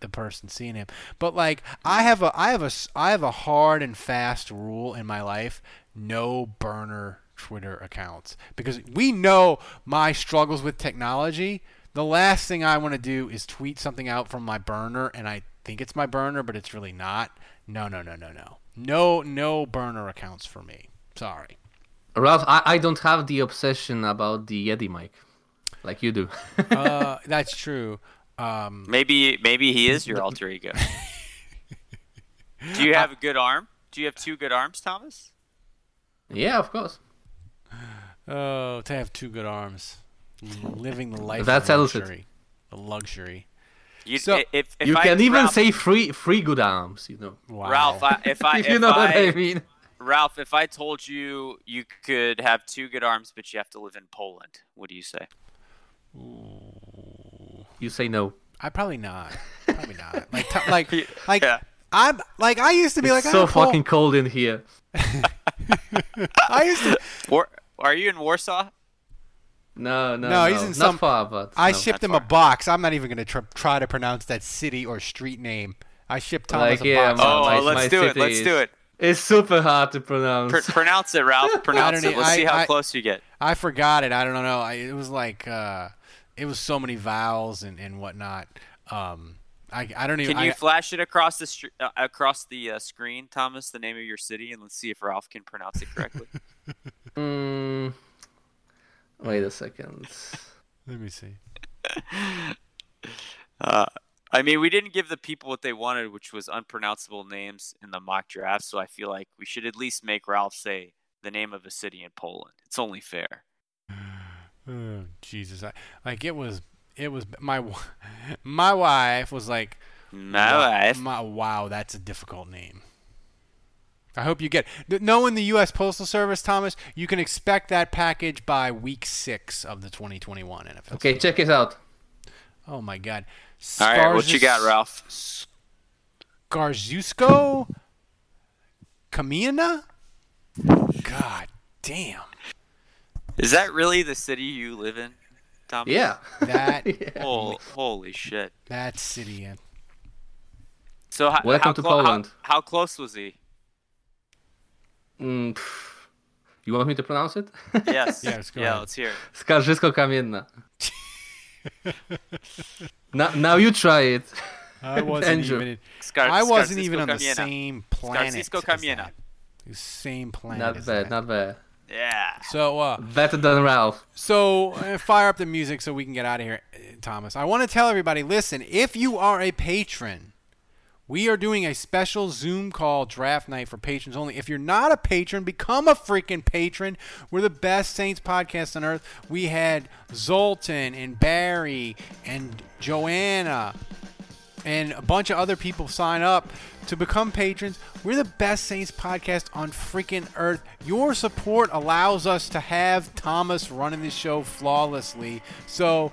the person seeing him. But like, I have a I have a I have a hard and fast rule in my life: no burner Twitter accounts because we know my struggles with technology. The last thing I want to do is tweet something out from my burner, and I think it's my burner, but it's really not. No, no, no, no, no, no, no burner accounts for me. Sorry. Ralph, I, I don't have the obsession about the Yeti mic like you do. uh, that's true. Um, Maybe maybe he is your alter ego. Do you have a good arm? Do you have two good arms, Thomas? yeah, of course. Oh, to have two good arms, living the life That's of illicit. luxury, the luxury. You, So- if, if you I, can even Ralph, say free free good arms, you know. Wow. Ralph. I, if I if you if know what I, I mean. Ralph, if I told you you could have two good arms, but you have to live in Poland, what do you say? You say no. I probably not. Probably not. Like, t- like, like, Yeah. I'm like I used to be It's like so "Ah, Paul-" fucking cold in here. I used to. War, are you in Warsaw? No, no, No, no. he's in Not some- far, but I no. shipped not him a box. I'm not even gonna tr- try to pronounce that city or street name. I shipped Thomas Like, a yeah, box. my- Oh, my- let's my do it. Let's do it. It's super hard to pronounce. Pr- pronounce it, Ralph. Pronounce it. Let's see how I- close you get. I forgot it. I don't know. I, it was like uh, it was so many vowels and and whatnot. Um, I I don't even. Can you I, flash it across the str- uh, across the uh, screen, Thomas? The name of your city, and let's see if Ralph can pronounce it correctly. Mm, wait a second. let me see. Uh, I mean, we didn't give the people what they wanted, which was unpronounceable names in the mock draft. So I feel like we should at least make Ralph say the name of a city in Poland. It's only fair. Oh, Jesus, I, like it was, it was my, my wife was like, My "Wow- wife. my, wow, that's a difficult name. I hope you get. Knowing the U.S. Postal Service, Thomas, you can expect that package by week six of the 2021 NFL. Okay, season. check it out. Oh my God. All right, what you got, Ralph? Garzusko? Kamiana? God damn. Is that really the city you live in, Thomas? Yeah. That Yeah. Hol- holy shit. that city. uh, So how, Welcome how, to clo- Poland. How, close was he? Mm, you want me to pronounce it? Yes. Yeah, let's go yeah, ahead. let's hear it. Skarżysko Kamienna. now, now you try it. I wasn't Andrew. even. Scar- I wasn't Skarżysko even on the same planet. Skarżysko as Kamienna. Same planet. Not bad, that. not bad. Yeah. So, uh, Better than Ralph. So uh, fire up the music so we can get out of here, uh, Thomas. I want to tell everybody listen, if you are a patron, we are doing a special Zoom call draft night for patrons only. If you're not a patron, become a freaking patron. We're the best Saints podcast on earth. We had Zoltan and Barry and Joanna and a bunch of other people sign up to become patrons. We're the best Saints podcast on freaking earth. Your support allows us to have Thomas running the show flawlessly. So,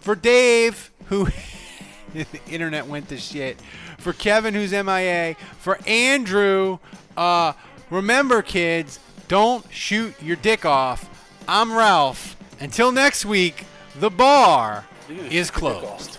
for Dave, who the internet went to shit, for Kevin, who's MIA, for Andrew, uh, remember, kids, don't shoot your dick off. I'm Ralph. Until next week, the bar is closed.